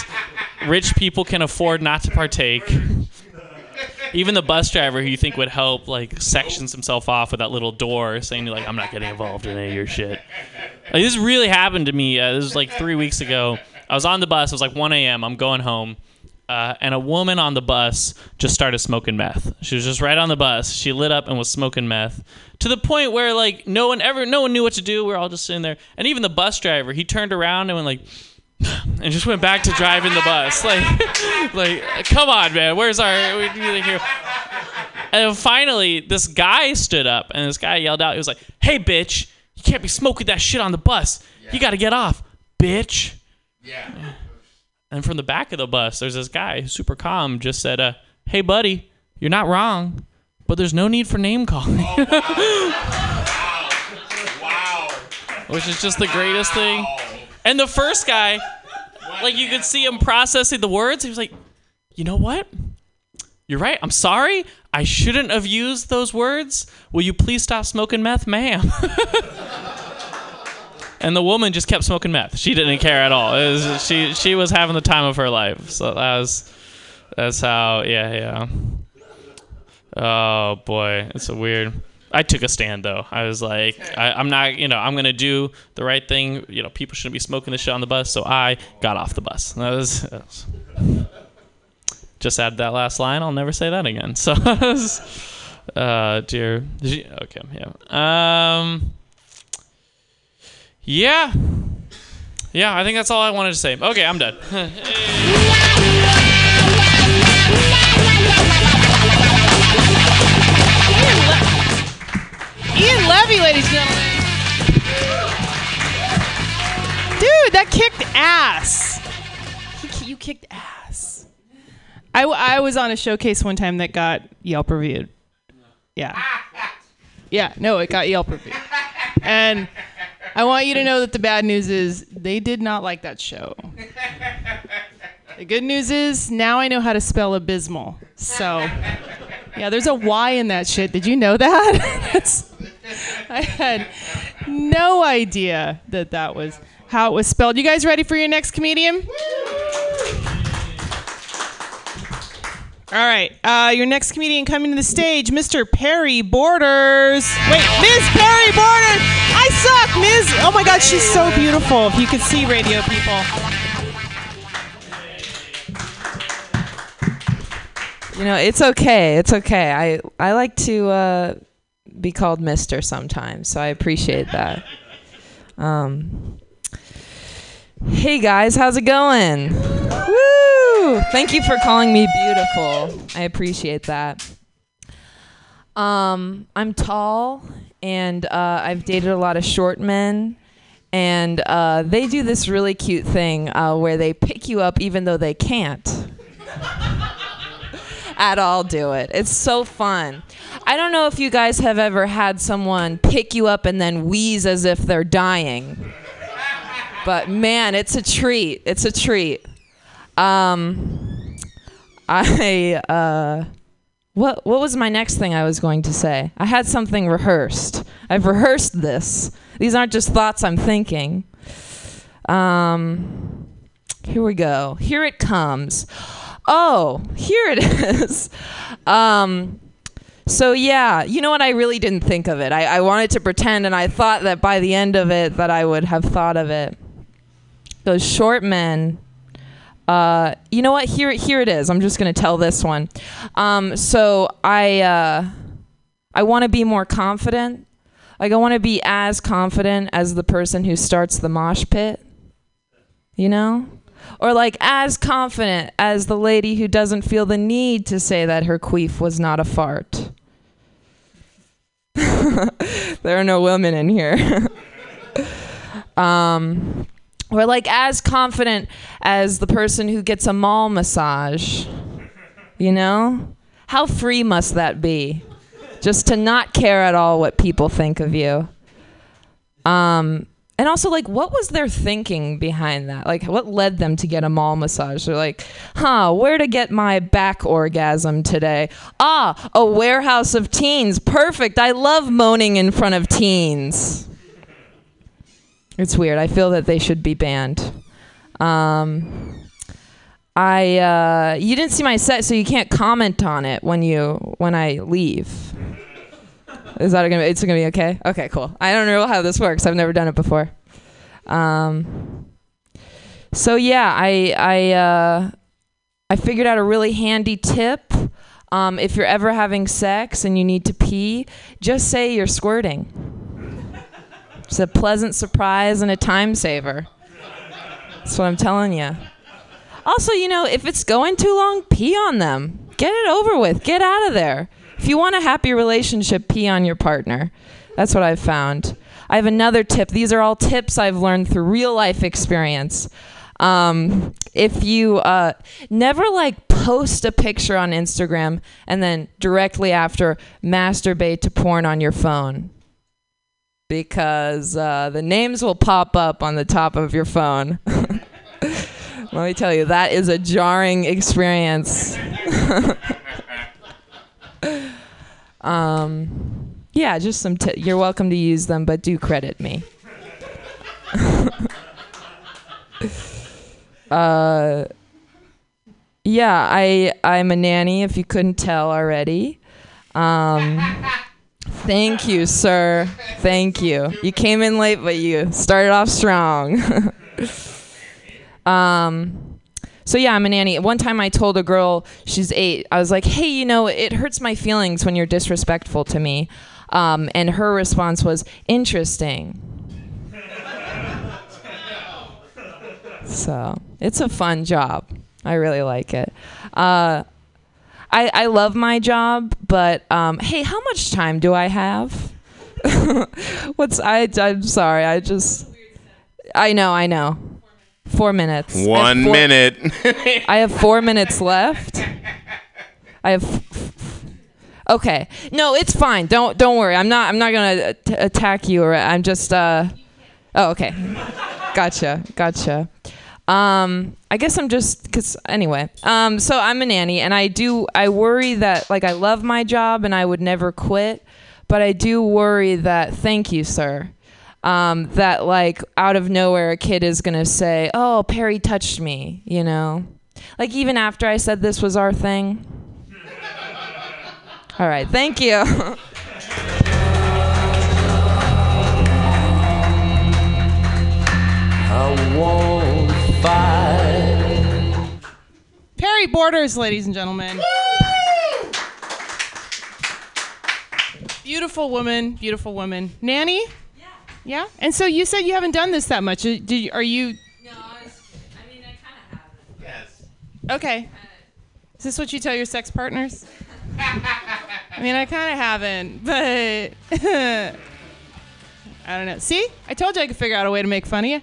Rich people can afford not to partake. Even the bus driver who you think would help, like, sections himself off with that little door, saying, like, I'm not getting involved in any of your shit. Like, this really happened to me. Uh, this was like three weeks ago. I was on the bus. It was like 1 a.m. I'm going home. Uh, and a woman on the bus just started smoking meth. She was just right on the bus. She lit up and was smoking meth to the point where like no one ever, no one knew what to do. We are all just sitting there, and even the bus driver, he turned around and went like, and just went back to driving the bus. Like, like, come on, man, where's our? We need hear. And finally, this guy stood up, and this guy yelled out, he was like, "Hey, bitch, you can't be smoking that shit on the bus. You got to get off, bitch." Yeah. And from the back of the bus, there's this guy, super calm, just said, uh, "Hey, buddy, you're not wrong, but there's no need for name calling." Which is just the greatest thing. And the first guy, like you could see him processing the words. He was like, "You know what? You're right. I'm sorry. I shouldn't have used those words. Will you please stop smoking meth, ma'am?" and the woman just kept smoking meth. She didn't care at all. Was, she she was having the time of her life. So that was that's how yeah yeah. Oh boy, it's a weird. I took a stand though. I was like, I, I'm not, you know, I'm gonna do the right thing. You know, people shouldn't be smoking this shit on the bus. So I got off the bus. That was, that was- just add that last line. I'll never say that again. So, uh, dear, okay, yeah, um, yeah, yeah. I think that's all I wanted to say. Okay, I'm done. Ian Levy, ladies and gentlemen. Dude, that kicked ass. He You kicked ass. I, I was on a showcase one time that got Yelp reviewed. Yeah. Yeah, no, it got Yelp reviewed. And I want you to know that the bad news is they did not like that show. The good news is now I know how to spell abysmal. So, yeah, there's a Y in that shit. Did you know that? I had no idea that that was how it was spelled. You guys ready for your next comedian? All right, uh, your next comedian coming to the stage, Mr. Perry Borders. Wait, Ms. Perry Borders. I suck, Ms. Oh my God, she's so beautiful. If you could see radio people. You know, it's okay. It's okay. I I like to uh, be called Mister sometimes, so I appreciate that. Um, hey guys, how's it going? Woo! Thank you for calling me beautiful. I appreciate that. Um, I'm tall, and uh, I've dated a lot of short men. And uh, they do this really cute thing uh, where they pick you up even though they can't at all do it. It's so fun. I don't know if you guys have ever had someone pick you up and then wheeze as if they're dying. But man, it's a treat. It's a treat. Um, I uh, what what was my next thing I was going to say? I had something rehearsed. I've rehearsed this. These aren't just thoughts I'm thinking. Um, here we go. Here it comes. Oh, here it is. Um, so yeah, you know what? I really didn't think of it. I, I wanted to pretend, and I thought that by the end of it, that I would have thought of it. Those short men. Uh, you know what? Here, here it is. I'm just gonna tell this one. Um, so I, uh, I want to be more confident. Like I want to be as confident as the person who starts the mosh pit. You know? Or like as confident as the lady who doesn't feel the need to say that her queef was not a fart. there are no women in here. um, or like as confident as the person who gets a mall massage. You know? How free must that be? Just to not care at all what people think of you. Um, and also, like, what was their thinking behind that? Like, what led them to get a mall massage? They're like, huh, where to get my back orgasm today? Ah, a warehouse of teens. Perfect. I love moaning in front of teens. It's weird. I feel that they should be banned. Um, I uh, you didn't see my set, so you can't comment on it when you when I leave. Is that gonna? It's gonna be okay. Okay, cool. I don't know how this works. I've never done it before. Um. So yeah, I I uh, I figured out a really handy tip. Um, if you're ever having sex and you need to pee, just say you're squirting. It's a pleasant surprise and a time saver. That's what I'm telling you. Also, you know, if it's going too long, pee on them. Get it over with. Get out of there. If you want a happy relationship, pee on your partner. That's what I've found. I have another tip. These are all tips I've learned through real life experience. Um, if you uh, never like post a picture on Instagram and then directly after masturbate to porn on your phone because uh, the names will pop up on the top of your phone. Let me tell you, that is a jarring experience. um, yeah, just some. T- you're welcome to use them, but do credit me. uh, yeah, I I'm a nanny. If you couldn't tell already. Um, thank you, sir. Thank you. You came in late, but you started off strong. Um, so yeah, I'm a nanny. One time I told a girl, she's eight, I was like, hey, you know, it hurts my feelings when you're disrespectful to me. Um, and her response was, interesting. so it's a fun job. I really like it. Uh, I, I love my job, but um, hey, how much time do I have? What's I? I'm sorry. I just. I know. I know. Four minutes. I One four- minute. I have four minutes left. I have. Okay. No, it's fine. Don't don't worry. I'm not I'm not gonna t- attack you or I'm just. uh Oh, okay. Gotcha. Gotcha. Um, I guess I'm just because anyway. Um, so I'm a nanny, and I do I worry that like I love my job and I would never quit, but I do worry that thank you, sir. Um, that like out of nowhere a kid is gonna say, "Oh, Perry touched me," you know, like even after I said this was our thing. All right, thank you. I fight. Perry Borders, ladies and gentlemen. Beautiful woman, beautiful woman. Nanny? Yeah. Yeah? And so you said you haven't done this that much. Uh, Did you, are you. No, I, mean, I kind of have. Yes. Okay. Is this what you tell your sex partners? I mean, I kind of haven't, but. I don't know. See? I told you I could figure out a way to make fun of you.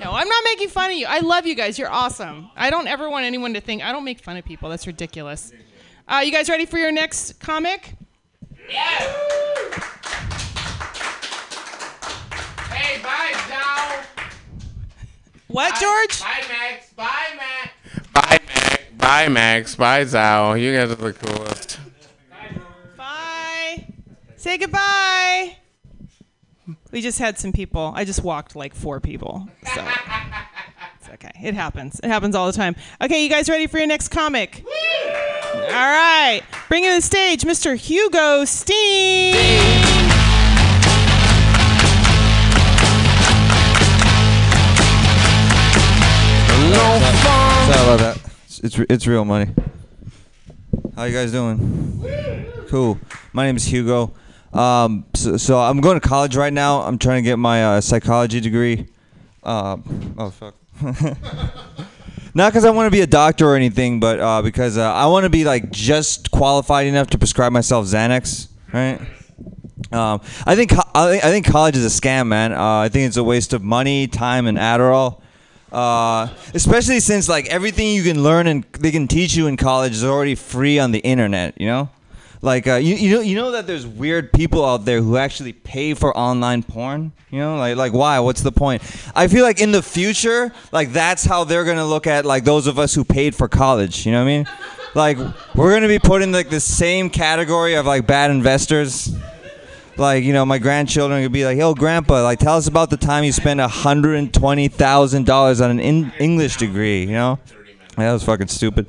No, I'm not making fun of you. I love you guys. You're awesome. I don't ever want anyone to think I don't make fun of people. That's ridiculous. Uh, you guys ready for your next comic? Hey, bye, Joe. What, George? Bye, Max. Bye, Max. Bye, Max. Bye, Max. Bye, Zao. You guys are the coolest. Bye. Say goodbye. We just had some people. I just walked like four people. So it's okay. It happens. It happens all the time. Okay, you guys ready for your next comic? All right. Bring in to the stage Mr. Hugo Steen. Sorry about that. It's, it's it's real money. How you guys doing? Cool. My name is Hugo. Um, so, so I'm going to college right now. I'm trying to get my uh, psychology degree. Uh, oh fuck. Not because I want to be a doctor or anything, but uh, because uh, I want to be like just qualified enough to prescribe myself Xanax, right? Um, I think I think college is a scam, man. Uh, I think it's a waste of money, time, and Adderall. Uh, especially since like everything you can learn and they can teach you in college is already free on the internet. You know, Like uh, you, you know, you know that there's weird people out there who actually pay for online porn. You know, like like why? What's the point? I feel like in the future, like that's how they're gonna look at like those of us who paid for college. You know what I mean? Like we're gonna be put in like the same category of like bad investors. Like you know, my grandchildren could be like, "Yo, grandpa, like tell us about the time you spent hundred and twenty thousand dollars on an in- English degree." You know, that was fucking stupid.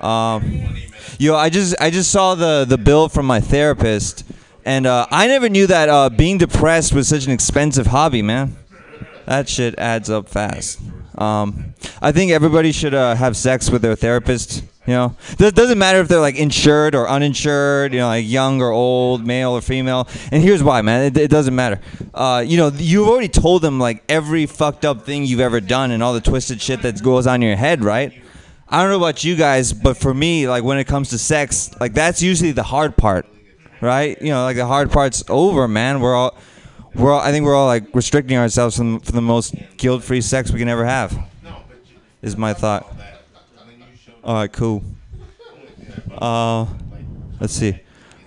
Um, yo, I just I just saw the the bill from my therapist, and uh, I never knew that uh, being depressed was such an expensive hobby, man. That shit adds up fast. Um, I think everybody should uh, have sex with their therapist. You know, it doesn't matter if they're like insured or uninsured. You know, like young or old, male or female. And here's why, man. It, it doesn't matter. Uh, you know, you've already told them like every fucked up thing you've ever done and all the twisted shit that goes on in your head, right? I don't know about you guys, but for me, like when it comes to sex, like that's usually the hard part, right? You know, like the hard part's over, man. We're all, we're all, I think we're all like restricting ourselves from for the most guilt-free sex we can ever have. Is my thought. All right, cool. Uh, let's see.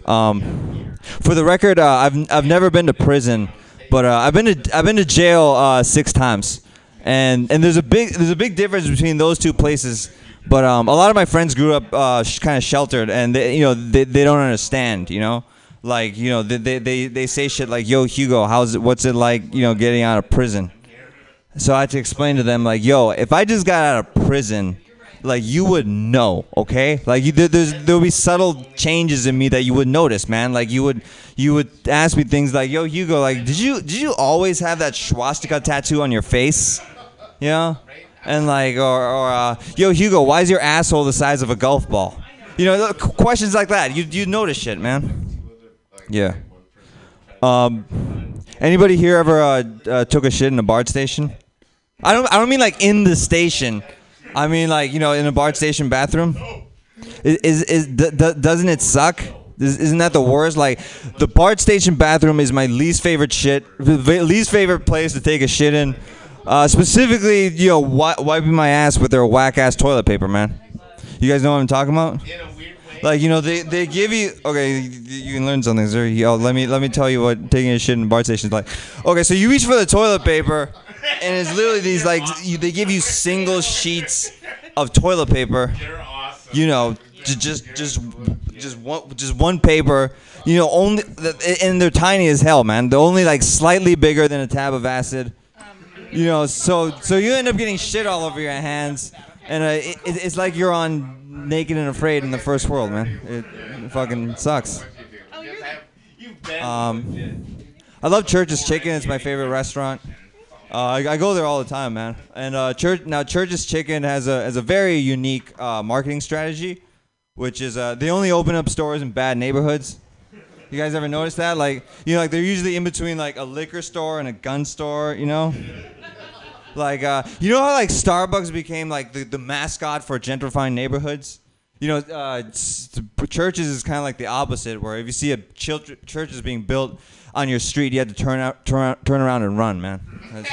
Um, for the record, uh, I've I've never been to prison, but uh, I've been to I've been to jail uh, six times, and and there's a big there's a big difference between those two places. But um, a lot of my friends grew up uh, sh- kind of sheltered, and they, you know they, they don't understand. You know, like you know they, they, they, say shit like, "Yo, Hugo, how's it? What's it like? You know, getting out of prison?" So I had to explain to them like, "Yo, if I just got out of prison." Like you would know, okay? Like you, there, there's there would be subtle changes in me that you would notice, man. Like you would you would ask me things like, "Yo, Hugo, like did you did you always have that swastika tattoo on your face?" You know? And like, or, or uh, yo, Hugo, why is your asshole the size of a golf ball? You know, questions like that. You you notice shit, man. Yeah. Um, anybody here ever uh, uh, took a shit in a BART station? I don't. I don't mean like in the station. I mean like you know in a BART station bathroom. Is is, is d- d- doesn't it suck? Is- Isn't that the worst? Like the BART station bathroom is my least favorite shit, least favorite place to take a shit in. Uh, specifically, you know, wi- wiping my ass with their whack ass toilet paper, man. You guys know what I'm talking about? Like you know, they, they give you okay. You, can learn something, sir. Yo, let me let me tell you what taking a shit in a BART station is like. Okay, so you reach for the toilet paper, and it's literally these like you, they give you single sheets of toilet paper. You know, ju- just just just one just one paper. You know, only and they're tiny as hell, man. They're only like slightly bigger than a tab of acid. You know, so so you end up getting shit all over your hands, and uh, it, it- it's like you're on Naked and Afraid in the first world, man. It, it fucking sucks. Um, I love Church's Chicken. It's my favorite restaurant. Uh, I, I go there all the time, man. And uh, Church now Church's Chicken has a has a very unique uh, marketing strategy, which is uh, they only open up stores in bad neighborhoods. You guys ever notice that? Like, you know, like they're usually in between like a liquor store and a gun store. You know. Like, uh, you know how like Starbucks became like the, the mascot for gentrifying neighborhoods. You know, uh, churches is kind of like the opposite, where if you see a chil- church is being built on your street, you have to turn out, turn, turn around and run, man.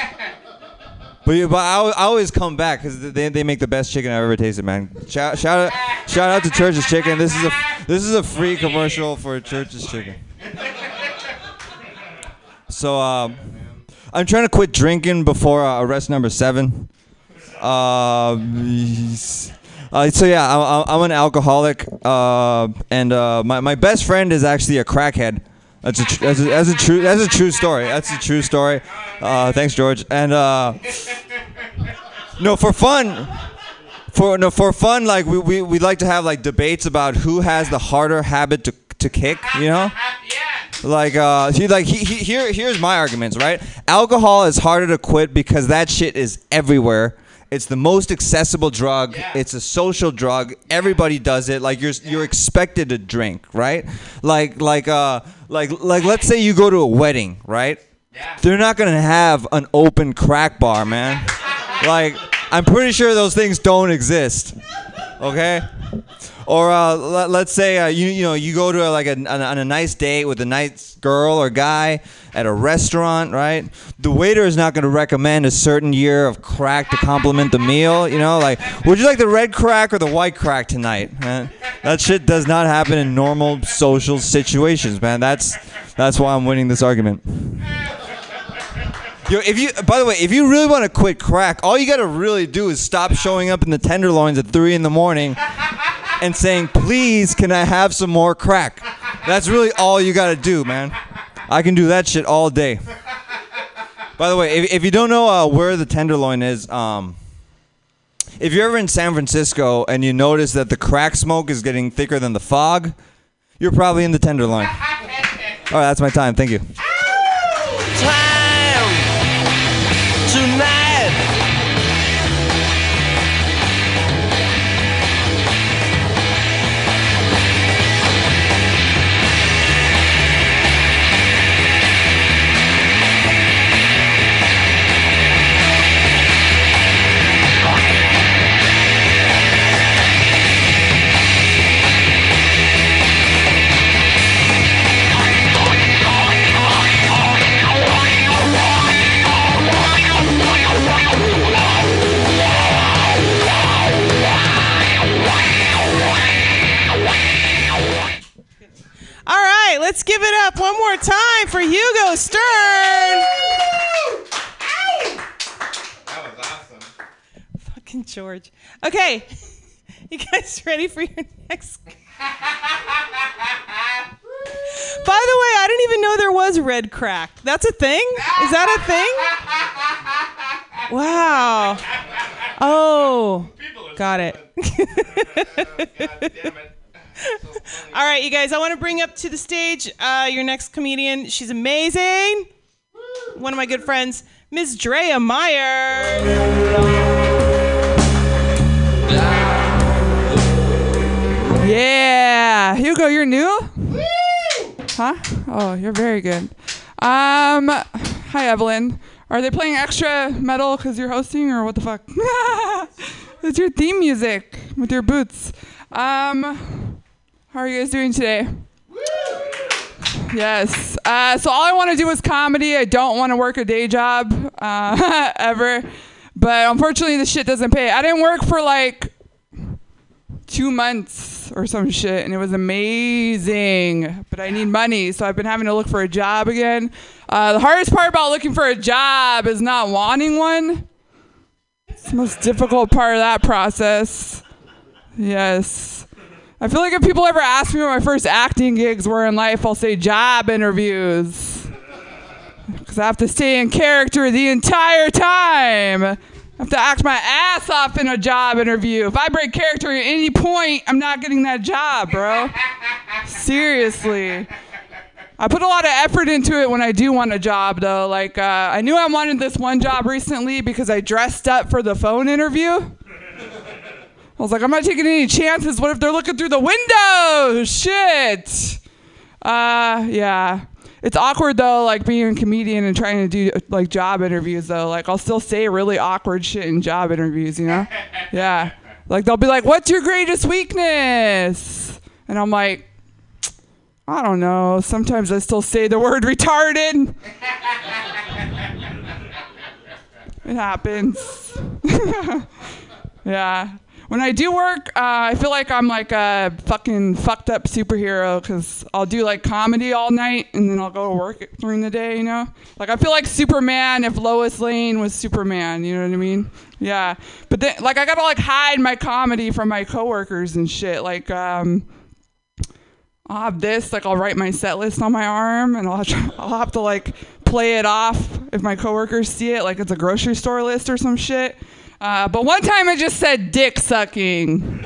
But you, but I, I always come back because they, they make the best chicken I've ever tasted, man. Shout, shout out shout out to Church's Chicken. This is a this is a free commercial for Church's Chicken. So um, I'm trying to quit drinking before uh, arrest number seven. Uh, uh, so yeah, I, I'm an alcoholic, uh, and uh, my my best friend is actually a crackhead. That's a, tr- that's a that's a true that's a true story. That's a true story. Uh, thanks, George. And no, for fun, for no for fun, like we, we we like to have like debates about who has the harder habit to to kick. You know. Like, uh, he, like he, he, here, here's my arguments, right? Alcohol is harder to quit because that shit is everywhere. It's the most accessible drug. It's a social drug. Everybody does it. Like you're, you're expected to drink, right? Like, like, uh, like, like, let's say you go to a wedding, right? Yeah. They're not gonna have an open crack bar, man. Like, I'm pretty sure those things don't exist. Okay. Or uh, let, let's say uh, you you know you go to like a, on, a, on a nice date with a nice girl or guy at a restaurant, right? The waiter is not going to recommend a certain year of crack to complement the meal. You know, like would you like the red crack or the white crack tonight? Man? That shit does not happen in normal social situations, man. That's that's why I'm winning this argument. Yo, if you, by the way, if you really want to quit crack, all you gotta really do is stop showing up in the tenderloins at three in the morning and saying, "Please, can I have some more crack?" That's really all you gotta do, man. I can do that shit all day. By the way, if, if you don't know uh, where the tenderloin is, um, if you're ever in San Francisco and you notice that the crack smoke is getting thicker than the fog, you're probably in the tenderloin. All right, that's my time. Thank you. Let's give it up one more time for Hugo Stern. That was awesome. Fucking George. Okay, you guys ready for your next? By the way, I didn't even know there was red crack. That's a thing? Is that a thing? Wow. Oh, got it. All right, you guys, I want to bring up to the stage uh, your next comedian. She's amazing. One of my good friends, Ms. Drea Meyer. Yeah, Hugo, you're new. Huh? Oh, you're very good. Um, hi Evelyn. Are they playing extra metal because you're hosting, or what the fuck? it's your theme music with your boots. Um, how are you guys doing today? Yes. Uh, so all I want to do is comedy. I don't want to work a day job uh, ever. But unfortunately, the shit doesn't pay. I didn't work for like two months or some shit, and it was amazing. But I need money, so I've been having to look for a job again. Uh, the hardest part about looking for a job is not wanting one. It's the most difficult part of that process. Yes. I feel like if people ever ask me what my first acting gigs were in life, I'll say job interviews. Because I have to stay in character the entire time. I have to act my ass off in a job interview. If I break character at any point, I'm not getting that job, bro. Seriously. I put a lot of effort into it when I do want a job, though. Like, uh, I knew I wanted this one job recently because I dressed up for the phone interview. I was like, I'm not taking any chances. What if they're looking through the window? Shit. Uh, yeah. It's awkward though, like being a comedian and trying to do like job interviews though. Like I'll still say really awkward shit in job interviews, you know? Yeah. Like they'll be like, "What's your greatest weakness?" And I'm like, I don't know. Sometimes I still say the word retarded. it happens. yeah. When I do work, uh, I feel like I'm like a fucking fucked up superhero because I'll do like comedy all night and then I'll go to work during the day, you know? Like I feel like Superman if Lois Lane was Superman, you know what I mean? Yeah. But then, like, I gotta like hide my comedy from my coworkers and shit. Like, um, I'll have this, like I'll write my set list on my arm and I'll have to, I'll have to like play it off if my coworkers see it, like it's a grocery store list or some shit. Uh, but one time I just said dick sucking.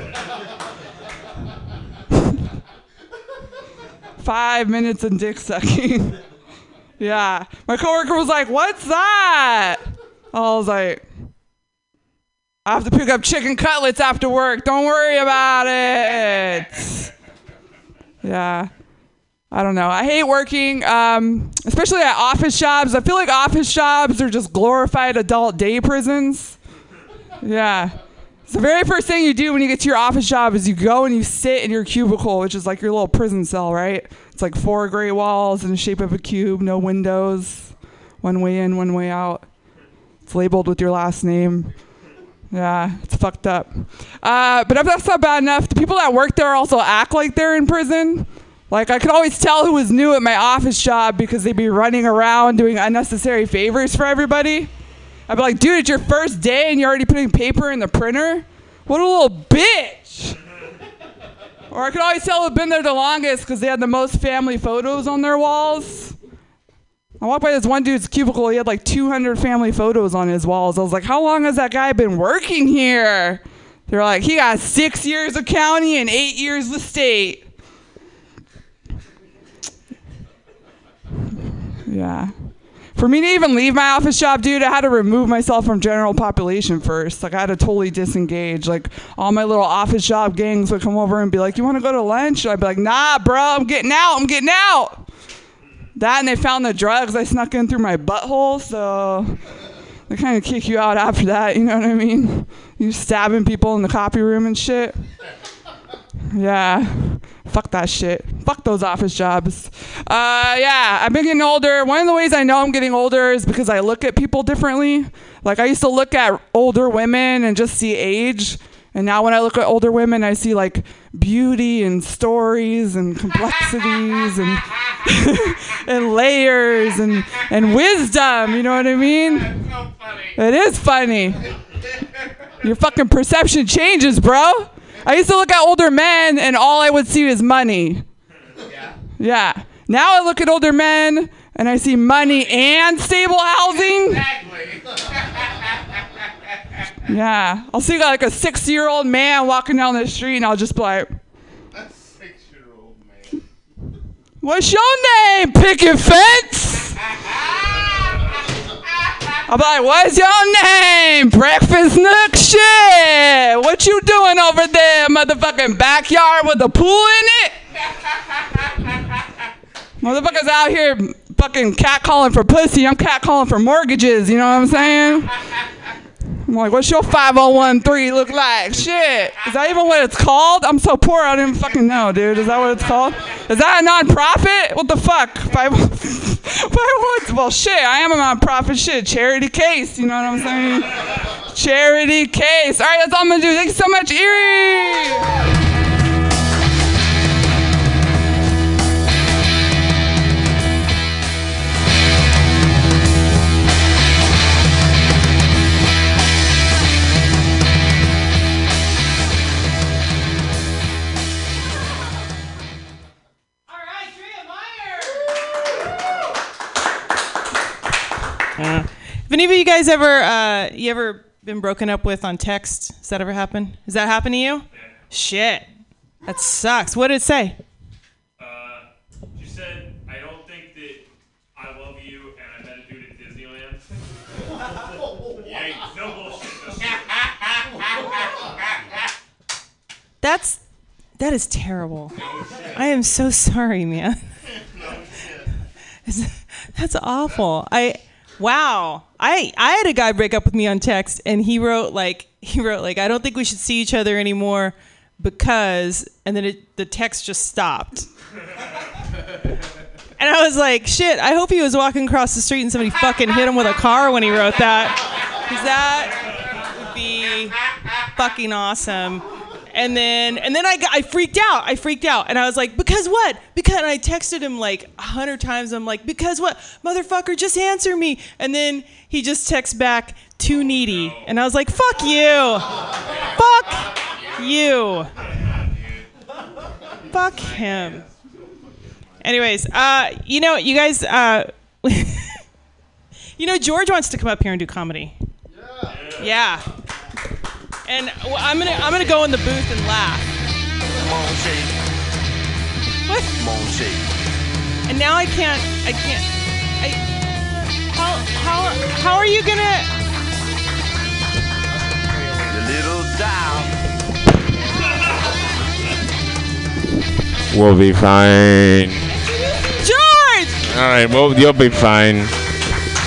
Five minutes of dick sucking. yeah. My coworker was like, What's that? I was like, I have to pick up chicken cutlets after work. Don't worry about it. Yeah. I don't know. I hate working, um, especially at office jobs. I feel like office jobs are just glorified adult day prisons. Yeah. So the very first thing you do when you get to your office job is you go and you sit in your cubicle, which is like your little prison cell, right? It's like four gray walls in the shape of a cube, no windows, one way in, one way out. It's labeled with your last name. Yeah, it's fucked up. Uh, but if that's not bad enough, the people that work there also act like they're in prison. Like I could always tell who was new at my office job because they'd be running around doing unnecessary favors for everybody. I'd be like, dude, it's your first day and you're already putting paper in the printer? What a little bitch! or I could always tell who'd been there the longest because they had the most family photos on their walls. I walked by this one dude's cubicle. He had like 200 family photos on his walls. I was like, how long has that guy been working here? They're like, he got six years of county and eight years of state. Yeah. For me to even leave my office job, dude, I had to remove myself from general population first. Like I had to totally disengage. Like all my little office job gangs would come over and be like, "You want to go to lunch?" I'd be like, "Nah, bro, I'm getting out. I'm getting out." That and they found the drugs I snuck in through my butthole, so they kind of kick you out after that. You know what I mean? You stabbing people in the copy room and shit. Yeah. Fuck that shit. Fuck those office jobs. Uh, yeah, I've been getting older. One of the ways I know I'm getting older is because I look at people differently. Like I used to look at older women and just see age. And now when I look at older women, I see like beauty and stories and complexities and and layers and and wisdom. You know what I mean? That's so funny. It is funny. Your fucking perception changes, bro. I used to look at older men and all I would see is money. Yeah. Now I look at older men and I see money and stable housing. Exactly. yeah. I'll see like a six year old man walking down the street and I'll just be like, six year old man. What's your name, picket fence? Be like, what's your name? Breakfast Nook? Shit. What you doing over there, motherfucking backyard with a pool in it? Motherfuckers out here fucking catcalling for pussy. I'm catcalling for mortgages. You know what I'm saying? I'm like, what's your 5013 look like? Shit. Is that even what it's called? I'm so poor, I don't even fucking know, dude. Is that what it's called? Is that a nonprofit? What the fuck? Five, oh five, oh well, shit, I am a nonprofit. Shit, charity case. You know what I'm saying? Charity case. All right, that's all I'm gonna do. Thanks so much, Erie. Uh, if any of you guys ever, uh, you ever been broken up with on text? Has that ever happened? Has that happened to you? Shit, that sucks. What did it say? She said, I don't think that I love you and I met a dude at Disneyland. yeah, no bullshit. That's that is terrible. I am so sorry, man. That's awful. I wow. I I had a guy break up with me on text and he wrote like he wrote like I don't think we should see each other anymore because and then it, the text just stopped. And I was like, shit, I hope he was walking across the street and somebody fucking hit him with a car when he wrote that. Cuz that would be fucking awesome. And then and then I got, I freaked out. I freaked out and I was like, "Because what?" Because and I texted him like a hundred times. I'm like, "Because what? Motherfucker, just answer me." And then he just texts back, "Too needy." And I was like, "Fuck you." Fuck you. Fuck him. Anyways, uh, you know, you guys, uh, you know, George wants to come up here and do comedy. yeah. Yeah. And well, I'm gonna I'm gonna go in the booth and laugh. What? And now I can't I can't I how how how are you gonna The little down. We'll be fine. George? All right, well, you'll be fine.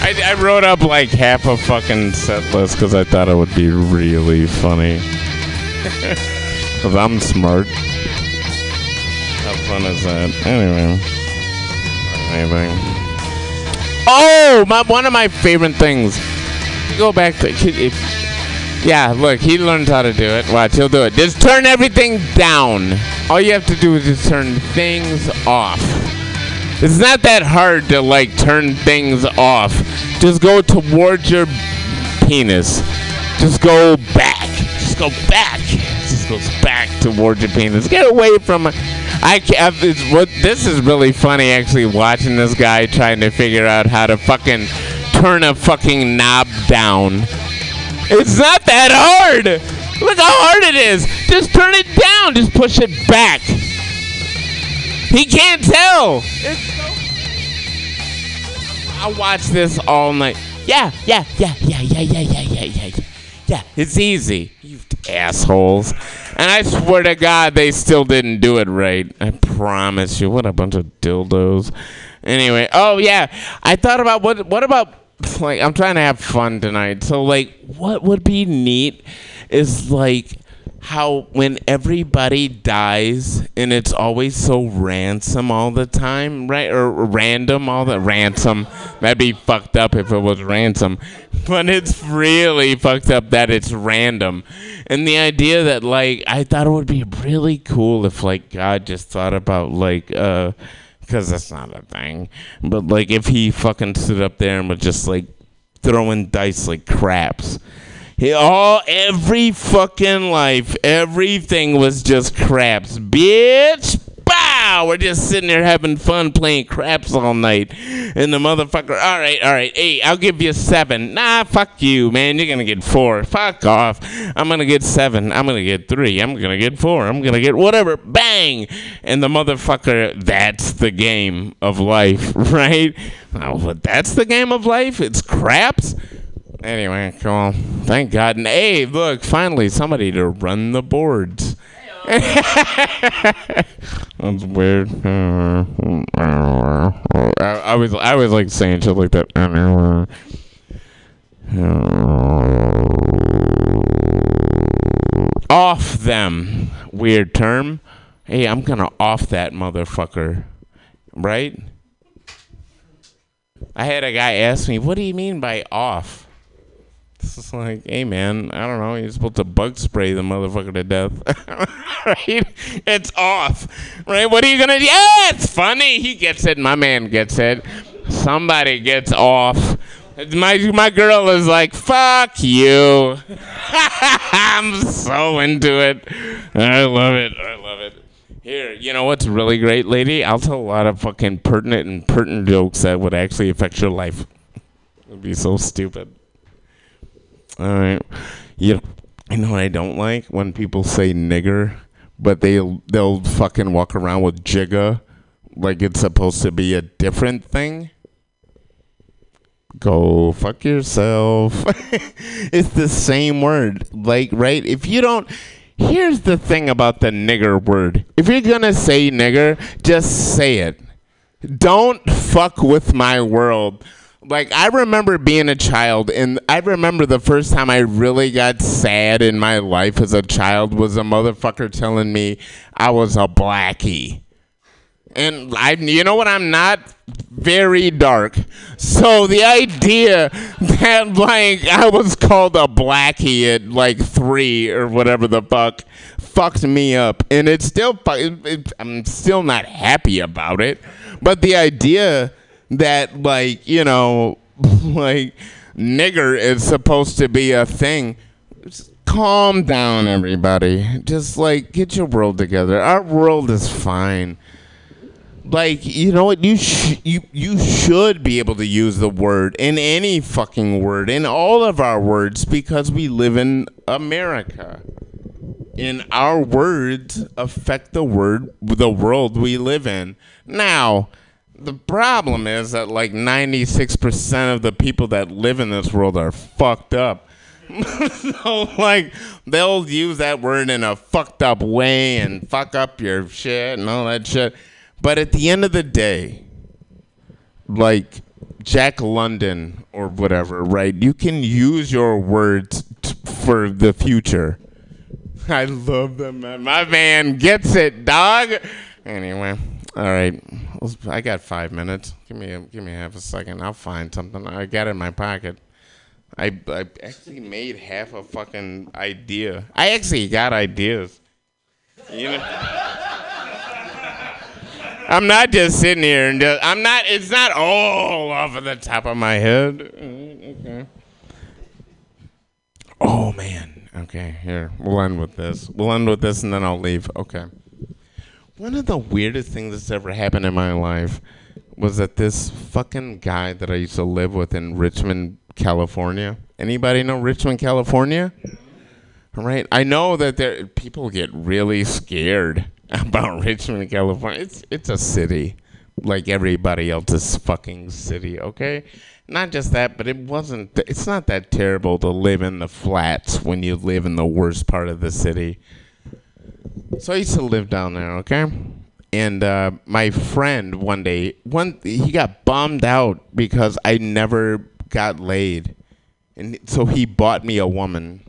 I, I wrote up like half a fucking set list because I thought it would be really funny. Cause I'm smart. How fun is that? Anyway. Anything. Oh, my one of my favorite things. Go back to if, yeah. Look, he learns how to do it. Watch, he'll do it. Just turn everything down. All you have to do is just turn things off. It's not that hard to like turn things off. Just go towards your penis. Just go back. Just go back. Just goes back towards your penis. Get away from. I can't. What this is really funny. Actually, watching this guy trying to figure out how to fucking turn a fucking knob down. It's not that hard. Look how hard it is. Just turn it down. Just push it back. He can't tell. It's so I watch this all night. Yeah, yeah, yeah, yeah, yeah, yeah, yeah, yeah, yeah, yeah. Yeah, it's easy. You assholes. And I swear to God, they still didn't do it right. I promise you. What a bunch of dildos. Anyway, oh yeah, I thought about what. What about like I'm trying to have fun tonight. So like, what would be neat is like how when everybody dies and it's always so ransom all the time, right? Or random all the ransom. That'd be fucked up if it was ransom. But it's really fucked up that it's random. And the idea that like I thought it would be really cool if like God just thought about like uh because that's not a thing. But like if he fucking stood up there and was just like throwing dice like craps. All every fucking life, everything was just craps, bitch. Bow! We're just sitting there having fun playing craps all night, and the motherfucker. All right, all right. Hey, I'll give you seven. Nah, fuck you, man. You're gonna get four. Fuck off. I'm gonna get seven. I'm gonna get three. I'm gonna get four. I'm gonna get whatever. Bang! And the motherfucker. That's the game of life, right? Oh, but that's the game of life. It's craps. Anyway, cool. Thank God. And hey, look, finally somebody to run the boards. That's weird. I, I was I was like saying shit like that. Off them. Weird term. Hey, I'm gonna off that motherfucker. Right? I had a guy ask me, "What do you mean by off?" Is like, hey man, I don't know. You're supposed to bug spray the motherfucker to death, right? It's off, right? What are you gonna do? Yeah, it's funny. He gets it. My man gets it. Somebody gets off. My my girl is like, fuck you. I'm so into it. I love it. I love it. Here, you know what's really great, lady? I'll tell a lot of fucking pertinent and pertinent jokes that would actually affect your life. It'd be so stupid. All right. You, you know what I don't like when people say nigger, but they they'll fucking walk around with jigga, like it's supposed to be a different thing. Go fuck yourself. it's the same word, like right. If you don't, here's the thing about the nigger word. If you're gonna say nigger, just say it. Don't fuck with my world like I remember being a child and I remember the first time I really got sad in my life as a child was a motherfucker telling me I was a blackie. And I you know what I'm not very dark. So the idea that like I was called a blackie at like 3 or whatever the fuck fucked me up and it's still it, it, I'm still not happy about it. But the idea that like you know like nigger is supposed to be a thing. Just calm down everybody. Just like get your world together. Our world is fine. Like you know what? You sh- you you should be able to use the word in any fucking word in all of our words because we live in America. And our words affect the word the world we live in. Now the problem is that like 96% of the people that live in this world are fucked up. so like they'll use that word in a fucked up way and fuck up your shit and all that shit. But at the end of the day, like Jack London or whatever, right? You can use your words t- for the future. I love them, man. My man gets it, dog. Anyway, all right. I got five minutes. Give me a, give me half a second. I'll find something. I got it in my pocket. I, I actually made half a fucking idea. I actually got ideas. You know. I'm not just sitting here and just, I'm not. It's not all off of the top of my head. Mm, Okay. Oh man. Okay, here. We'll end with this. We'll end with this and then I'll leave. Okay. One of the weirdest things that's ever happened in my life was that this fucking guy that I used to live with in Richmond, California. Anybody know Richmond, California? Right. I know that there people get really scared about Richmond, California. It's it's a city like everybody else's fucking city, okay? Not just that, but it wasn't it's not that terrible to live in the flats when you live in the worst part of the city. So I used to live down there, okay? And uh, my friend one day, one he got bummed out because I never got laid, and so he bought me a woman.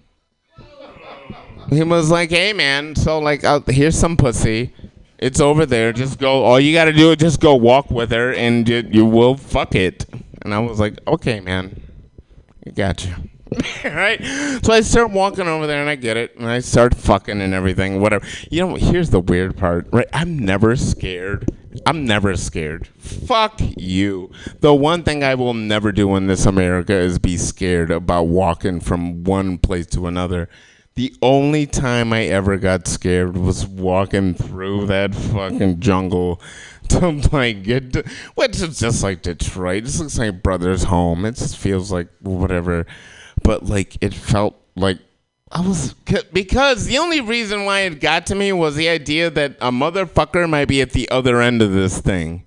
He was like, "Hey man, so like, uh, here's some pussy. It's over there. Just go. All you gotta do is just go walk with her, and you, you will fuck it." And I was like, "Okay, man, I got you." right? So I start walking over there and I get it and I start fucking and everything, whatever. You know, here's the weird part, right? I'm never scared. I'm never scared. Fuck you. The one thing I will never do in this America is be scared about walking from one place to another. The only time I ever got scared was walking through that fucking jungle to like get to, which is just like Detroit. This looks like brother's home. It just feels like whatever. But like it felt like I was because the only reason why it got to me was the idea that a motherfucker might be at the other end of this thing.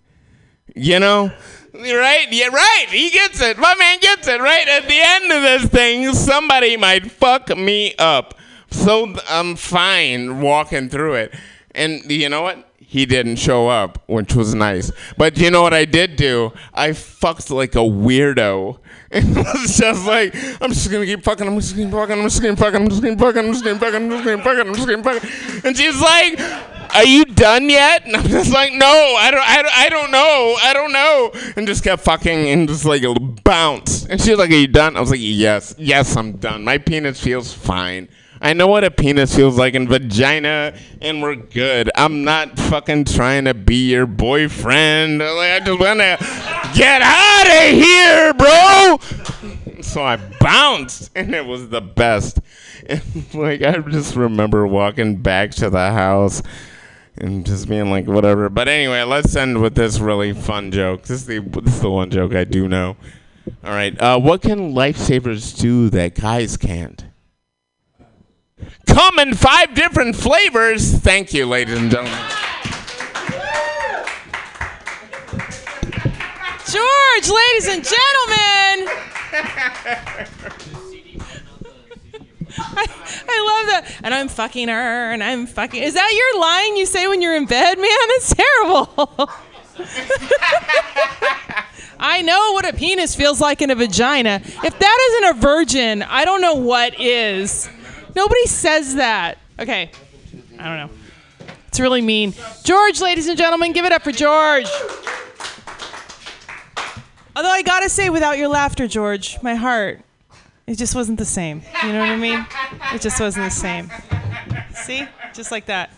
You know? Right? Yeah, right. He gets it. My man gets it. Right at the end of this thing, somebody might fuck me up. So I'm fine walking through it. And you know what? He didn't show up, which was nice. But you know what I did do? I fucked like a weirdo. And it was just like, I'm just gonna keep fucking, I'm just gonna keep fucking, I'm just gonna keep fucking, I'm just gonna keep fucking, I'm just gonna keep fucking, I'm just gonna keep fucking, I'm just gonna keep fucking. And she's like, Are you done yet? And I'm just like, No, I don't, I don't, I don't know, I don't know. And just kept fucking and just like bounce. And she was like, Are you done? I was like, Yes, yes, I'm done. My penis feels fine. I know what a penis feels like in vagina, and we're good. I'm not fucking trying to be your boyfriend. Like, I just wanna get out of here, bro. So I bounced, and it was the best. And like I just remember walking back to the house and just being like, whatever. But anyway, let's end with this really fun joke. This is the this is the one joke I do know. All right, uh, what can lifesavers do that guys can't? Come in five different flavors. Thank you, ladies and gentlemen. George, ladies and gentlemen. I, I love that. And I'm fucking her, and I'm fucking. Is that your line you say when you're in bed, man? That's terrible. I know what a penis feels like in a vagina. If that isn't a virgin, I don't know what is. Nobody says that. Okay. I don't know. It's really mean. George, ladies and gentlemen, give it up for George. Although I gotta say, without your laughter, George, my heart, it just wasn't the same. You know what I mean? It just wasn't the same. See? Just like that.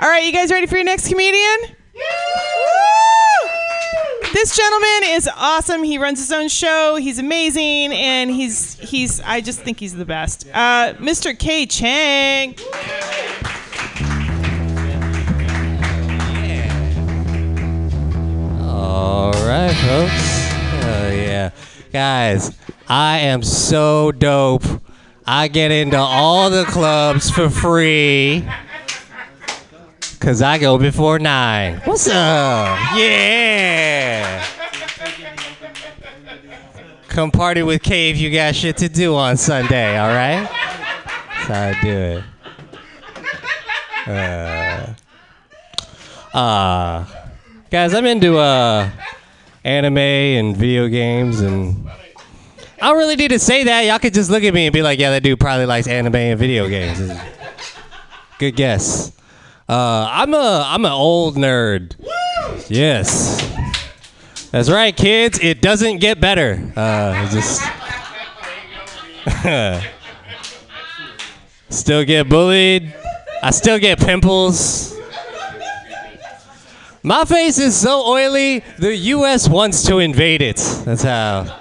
All right, you guys ready for your next comedian? This gentleman is awesome. He runs his own show. He's amazing, and he's he's. I just think he's the best. Uh, Mr. K. Chang. All right, folks. Oh yeah, guys, I am so dope. I get into all the clubs for free. Cause I go before nine. What's up? Yeah. Come party with K if you got shit to do on Sunday, all right? That's how I do it. Uh, uh, guys, I'm into uh, anime and video games, and I don't really need to say that. Y'all could just look at me and be like, "Yeah, that dude probably likes anime and video games." Good guess. Uh, I'm a I'm an old nerd. Yes. That's right, kids. It doesn't get better. Uh, just still get bullied. I still get pimples. My face is so oily, the U.S. wants to invade it. That's how.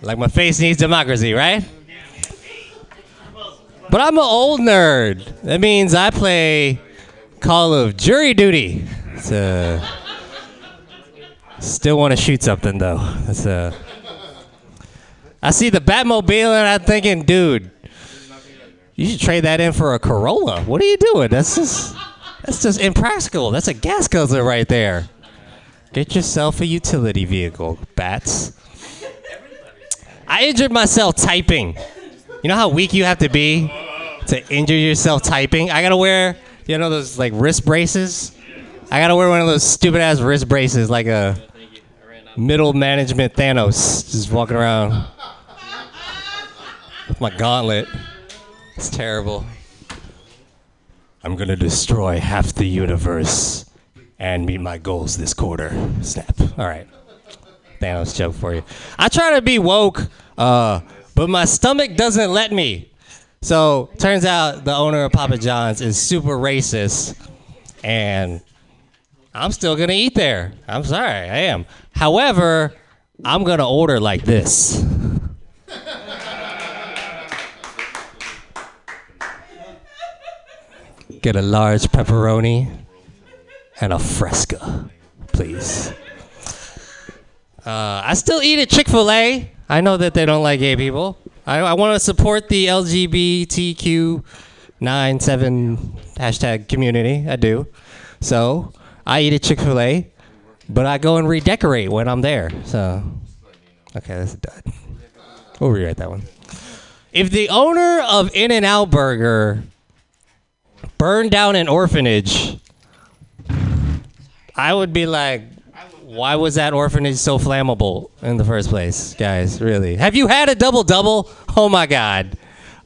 Like my face needs democracy, right? But I'm an old nerd. That means I play Call of Jury Duty. It's uh, still want to shoot something though. That's uh, I see the Batmobile and I'm thinking, dude, you should trade that in for a Corolla. What are you doing? That's just that's just impractical. That's a gas guzzler right there. Get yourself a utility vehicle, bats. I injured myself typing. You know how weak you have to be to injure yourself typing? I gotta wear, you know, those like wrist braces. I gotta wear one of those stupid ass wrist braces, like a middle management Thanos, just walking around with my gauntlet. It's terrible. I'm gonna destroy half the universe and meet my goals this quarter. Snap. All right. Thanos joke for you. I try to be woke, uh, but my stomach doesn't let me. So turns out the owner of Papa John's is super racist, and I'm still gonna eat there. I'm sorry, I am. However, I'm gonna order like this. Get a large pepperoni and a fresca, please. Uh, I still eat at Chick fil A. I know that they don't like gay people. I, I want to support the LGBTQ 97 hashtag community. I do. So I eat at Chick fil A, but I go and redecorate when I'm there. So, okay, that's a dud. We'll rewrite that one. If the owner of In N Out Burger burned down an orphanage, I would be like, why was that orphanage so flammable in the first place, guys? Really? Have you had a double double? Oh my God.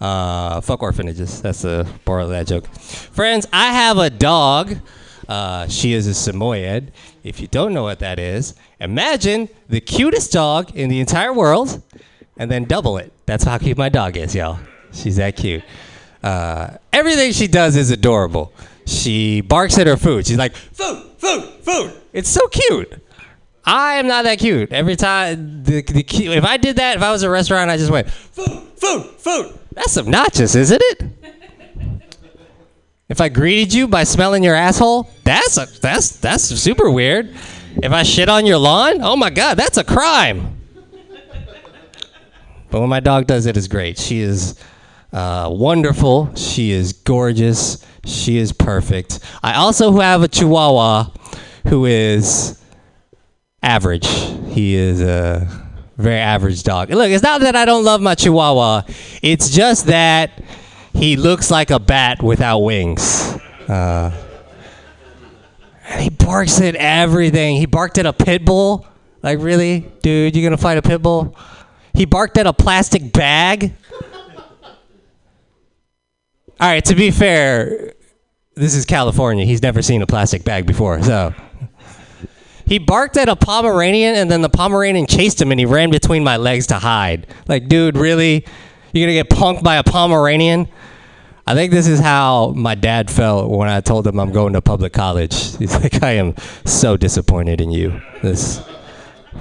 Uh, fuck orphanages. That's the moral of that joke. Friends, I have a dog. Uh, she is a Samoyed. If you don't know what that is, imagine the cutest dog in the entire world and then double it. That's how cute my dog is, y'all. She's that cute. Uh, everything she does is adorable. She barks at her food. She's like, food, food, food. It's so cute. I am not that cute. Every time, the, the, if I did that, if I was a restaurant, I just went, food, food, food. That's obnoxious, isn't it? If I greeted you by smelling your asshole, that's a, that's that's super weird. If I shit on your lawn, oh my god, that's a crime. But when my dog does it, it's great. She is uh, wonderful. She is gorgeous. She is perfect. I also have a Chihuahua who is average. He is a very average dog. Look, it's not that I don't love my Chihuahua. It's just that he looks like a bat without wings. Uh, and he barks at everything. He barked at a pit bull. Like, really? Dude, you're gonna fight a pit bull? He barked at a plastic bag. All right, to be fair, this is California. He's never seen a plastic bag before, so. He barked at a Pomeranian, and then the Pomeranian chased him, and he ran between my legs to hide. Like, dude, really? You're gonna get punked by a Pomeranian? I think this is how my dad felt when I told him I'm going to public college. He's like, I am so disappointed in you. This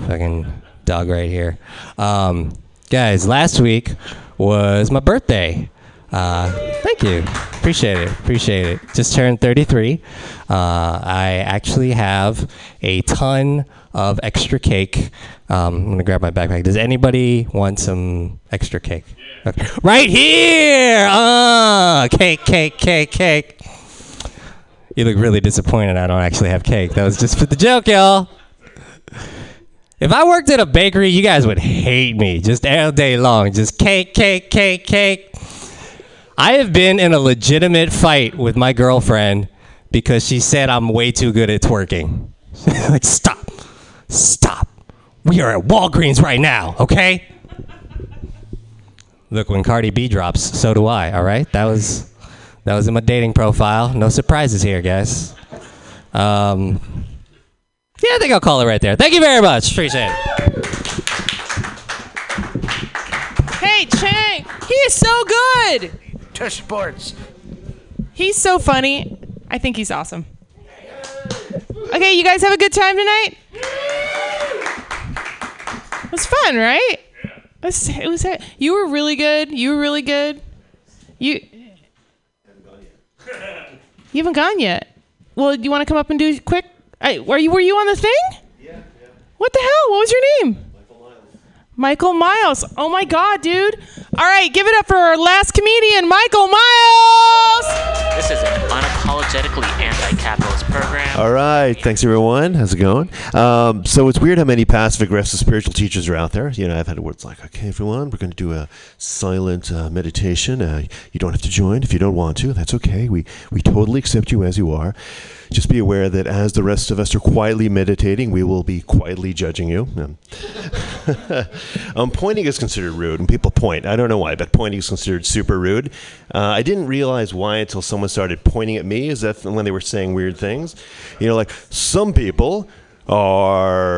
fucking dog right here. Um, guys, last week was my birthday. Uh, thank you. Appreciate it. Appreciate it. Just turned 33. Uh, I actually have a ton of extra cake. Um, I'm going to grab my backpack. Does anybody want some extra cake? Okay. Right here! Uh, cake, cake, cake, cake. You look really disappointed I don't actually have cake. That was just for the joke, y'all. If I worked at a bakery, you guys would hate me just all day long. Just cake, cake, cake, cake. I have been in a legitimate fight with my girlfriend because she said I'm way too good at twerking. like, stop. Stop. We are at Walgreens right now, okay? Look, when Cardi B drops, so do I, all right? That was That was in my dating profile. No surprises here, guys. Um, yeah, I think I'll call it right there. Thank you very much. Appreciate it. Hey, Chang, he is so good. To sports. He's so funny. I think he's awesome. Okay, you guys have a good time tonight? It was fun, right? It was, it was you were really good. You were really good. You You haven't gone yet. Well, do you want to come up and do quick? I, were you were you on the thing? Yeah, What the hell? What was your name? Michael Miles. Oh my God, dude. All right, give it up for our last comedian, Michael Miles. This is an unapologetically anti-capitalist program. All right, thanks everyone. How's it going? Um, so it's weird how many passive-aggressive spiritual teachers are out there. You know, I've had words like, "Okay, everyone, we're going to do a silent uh, meditation. Uh, you don't have to join if you don't want to. That's okay. We we totally accept you as you are. Just be aware that as the rest of us are quietly meditating, we will be quietly judging you." Um, pointing is considered rude, and people point. I don't know why, but pointing is considered super rude. Uh, I didn't realize why until someone started pointing at me, as if when they were saying weird things. You know, like some people are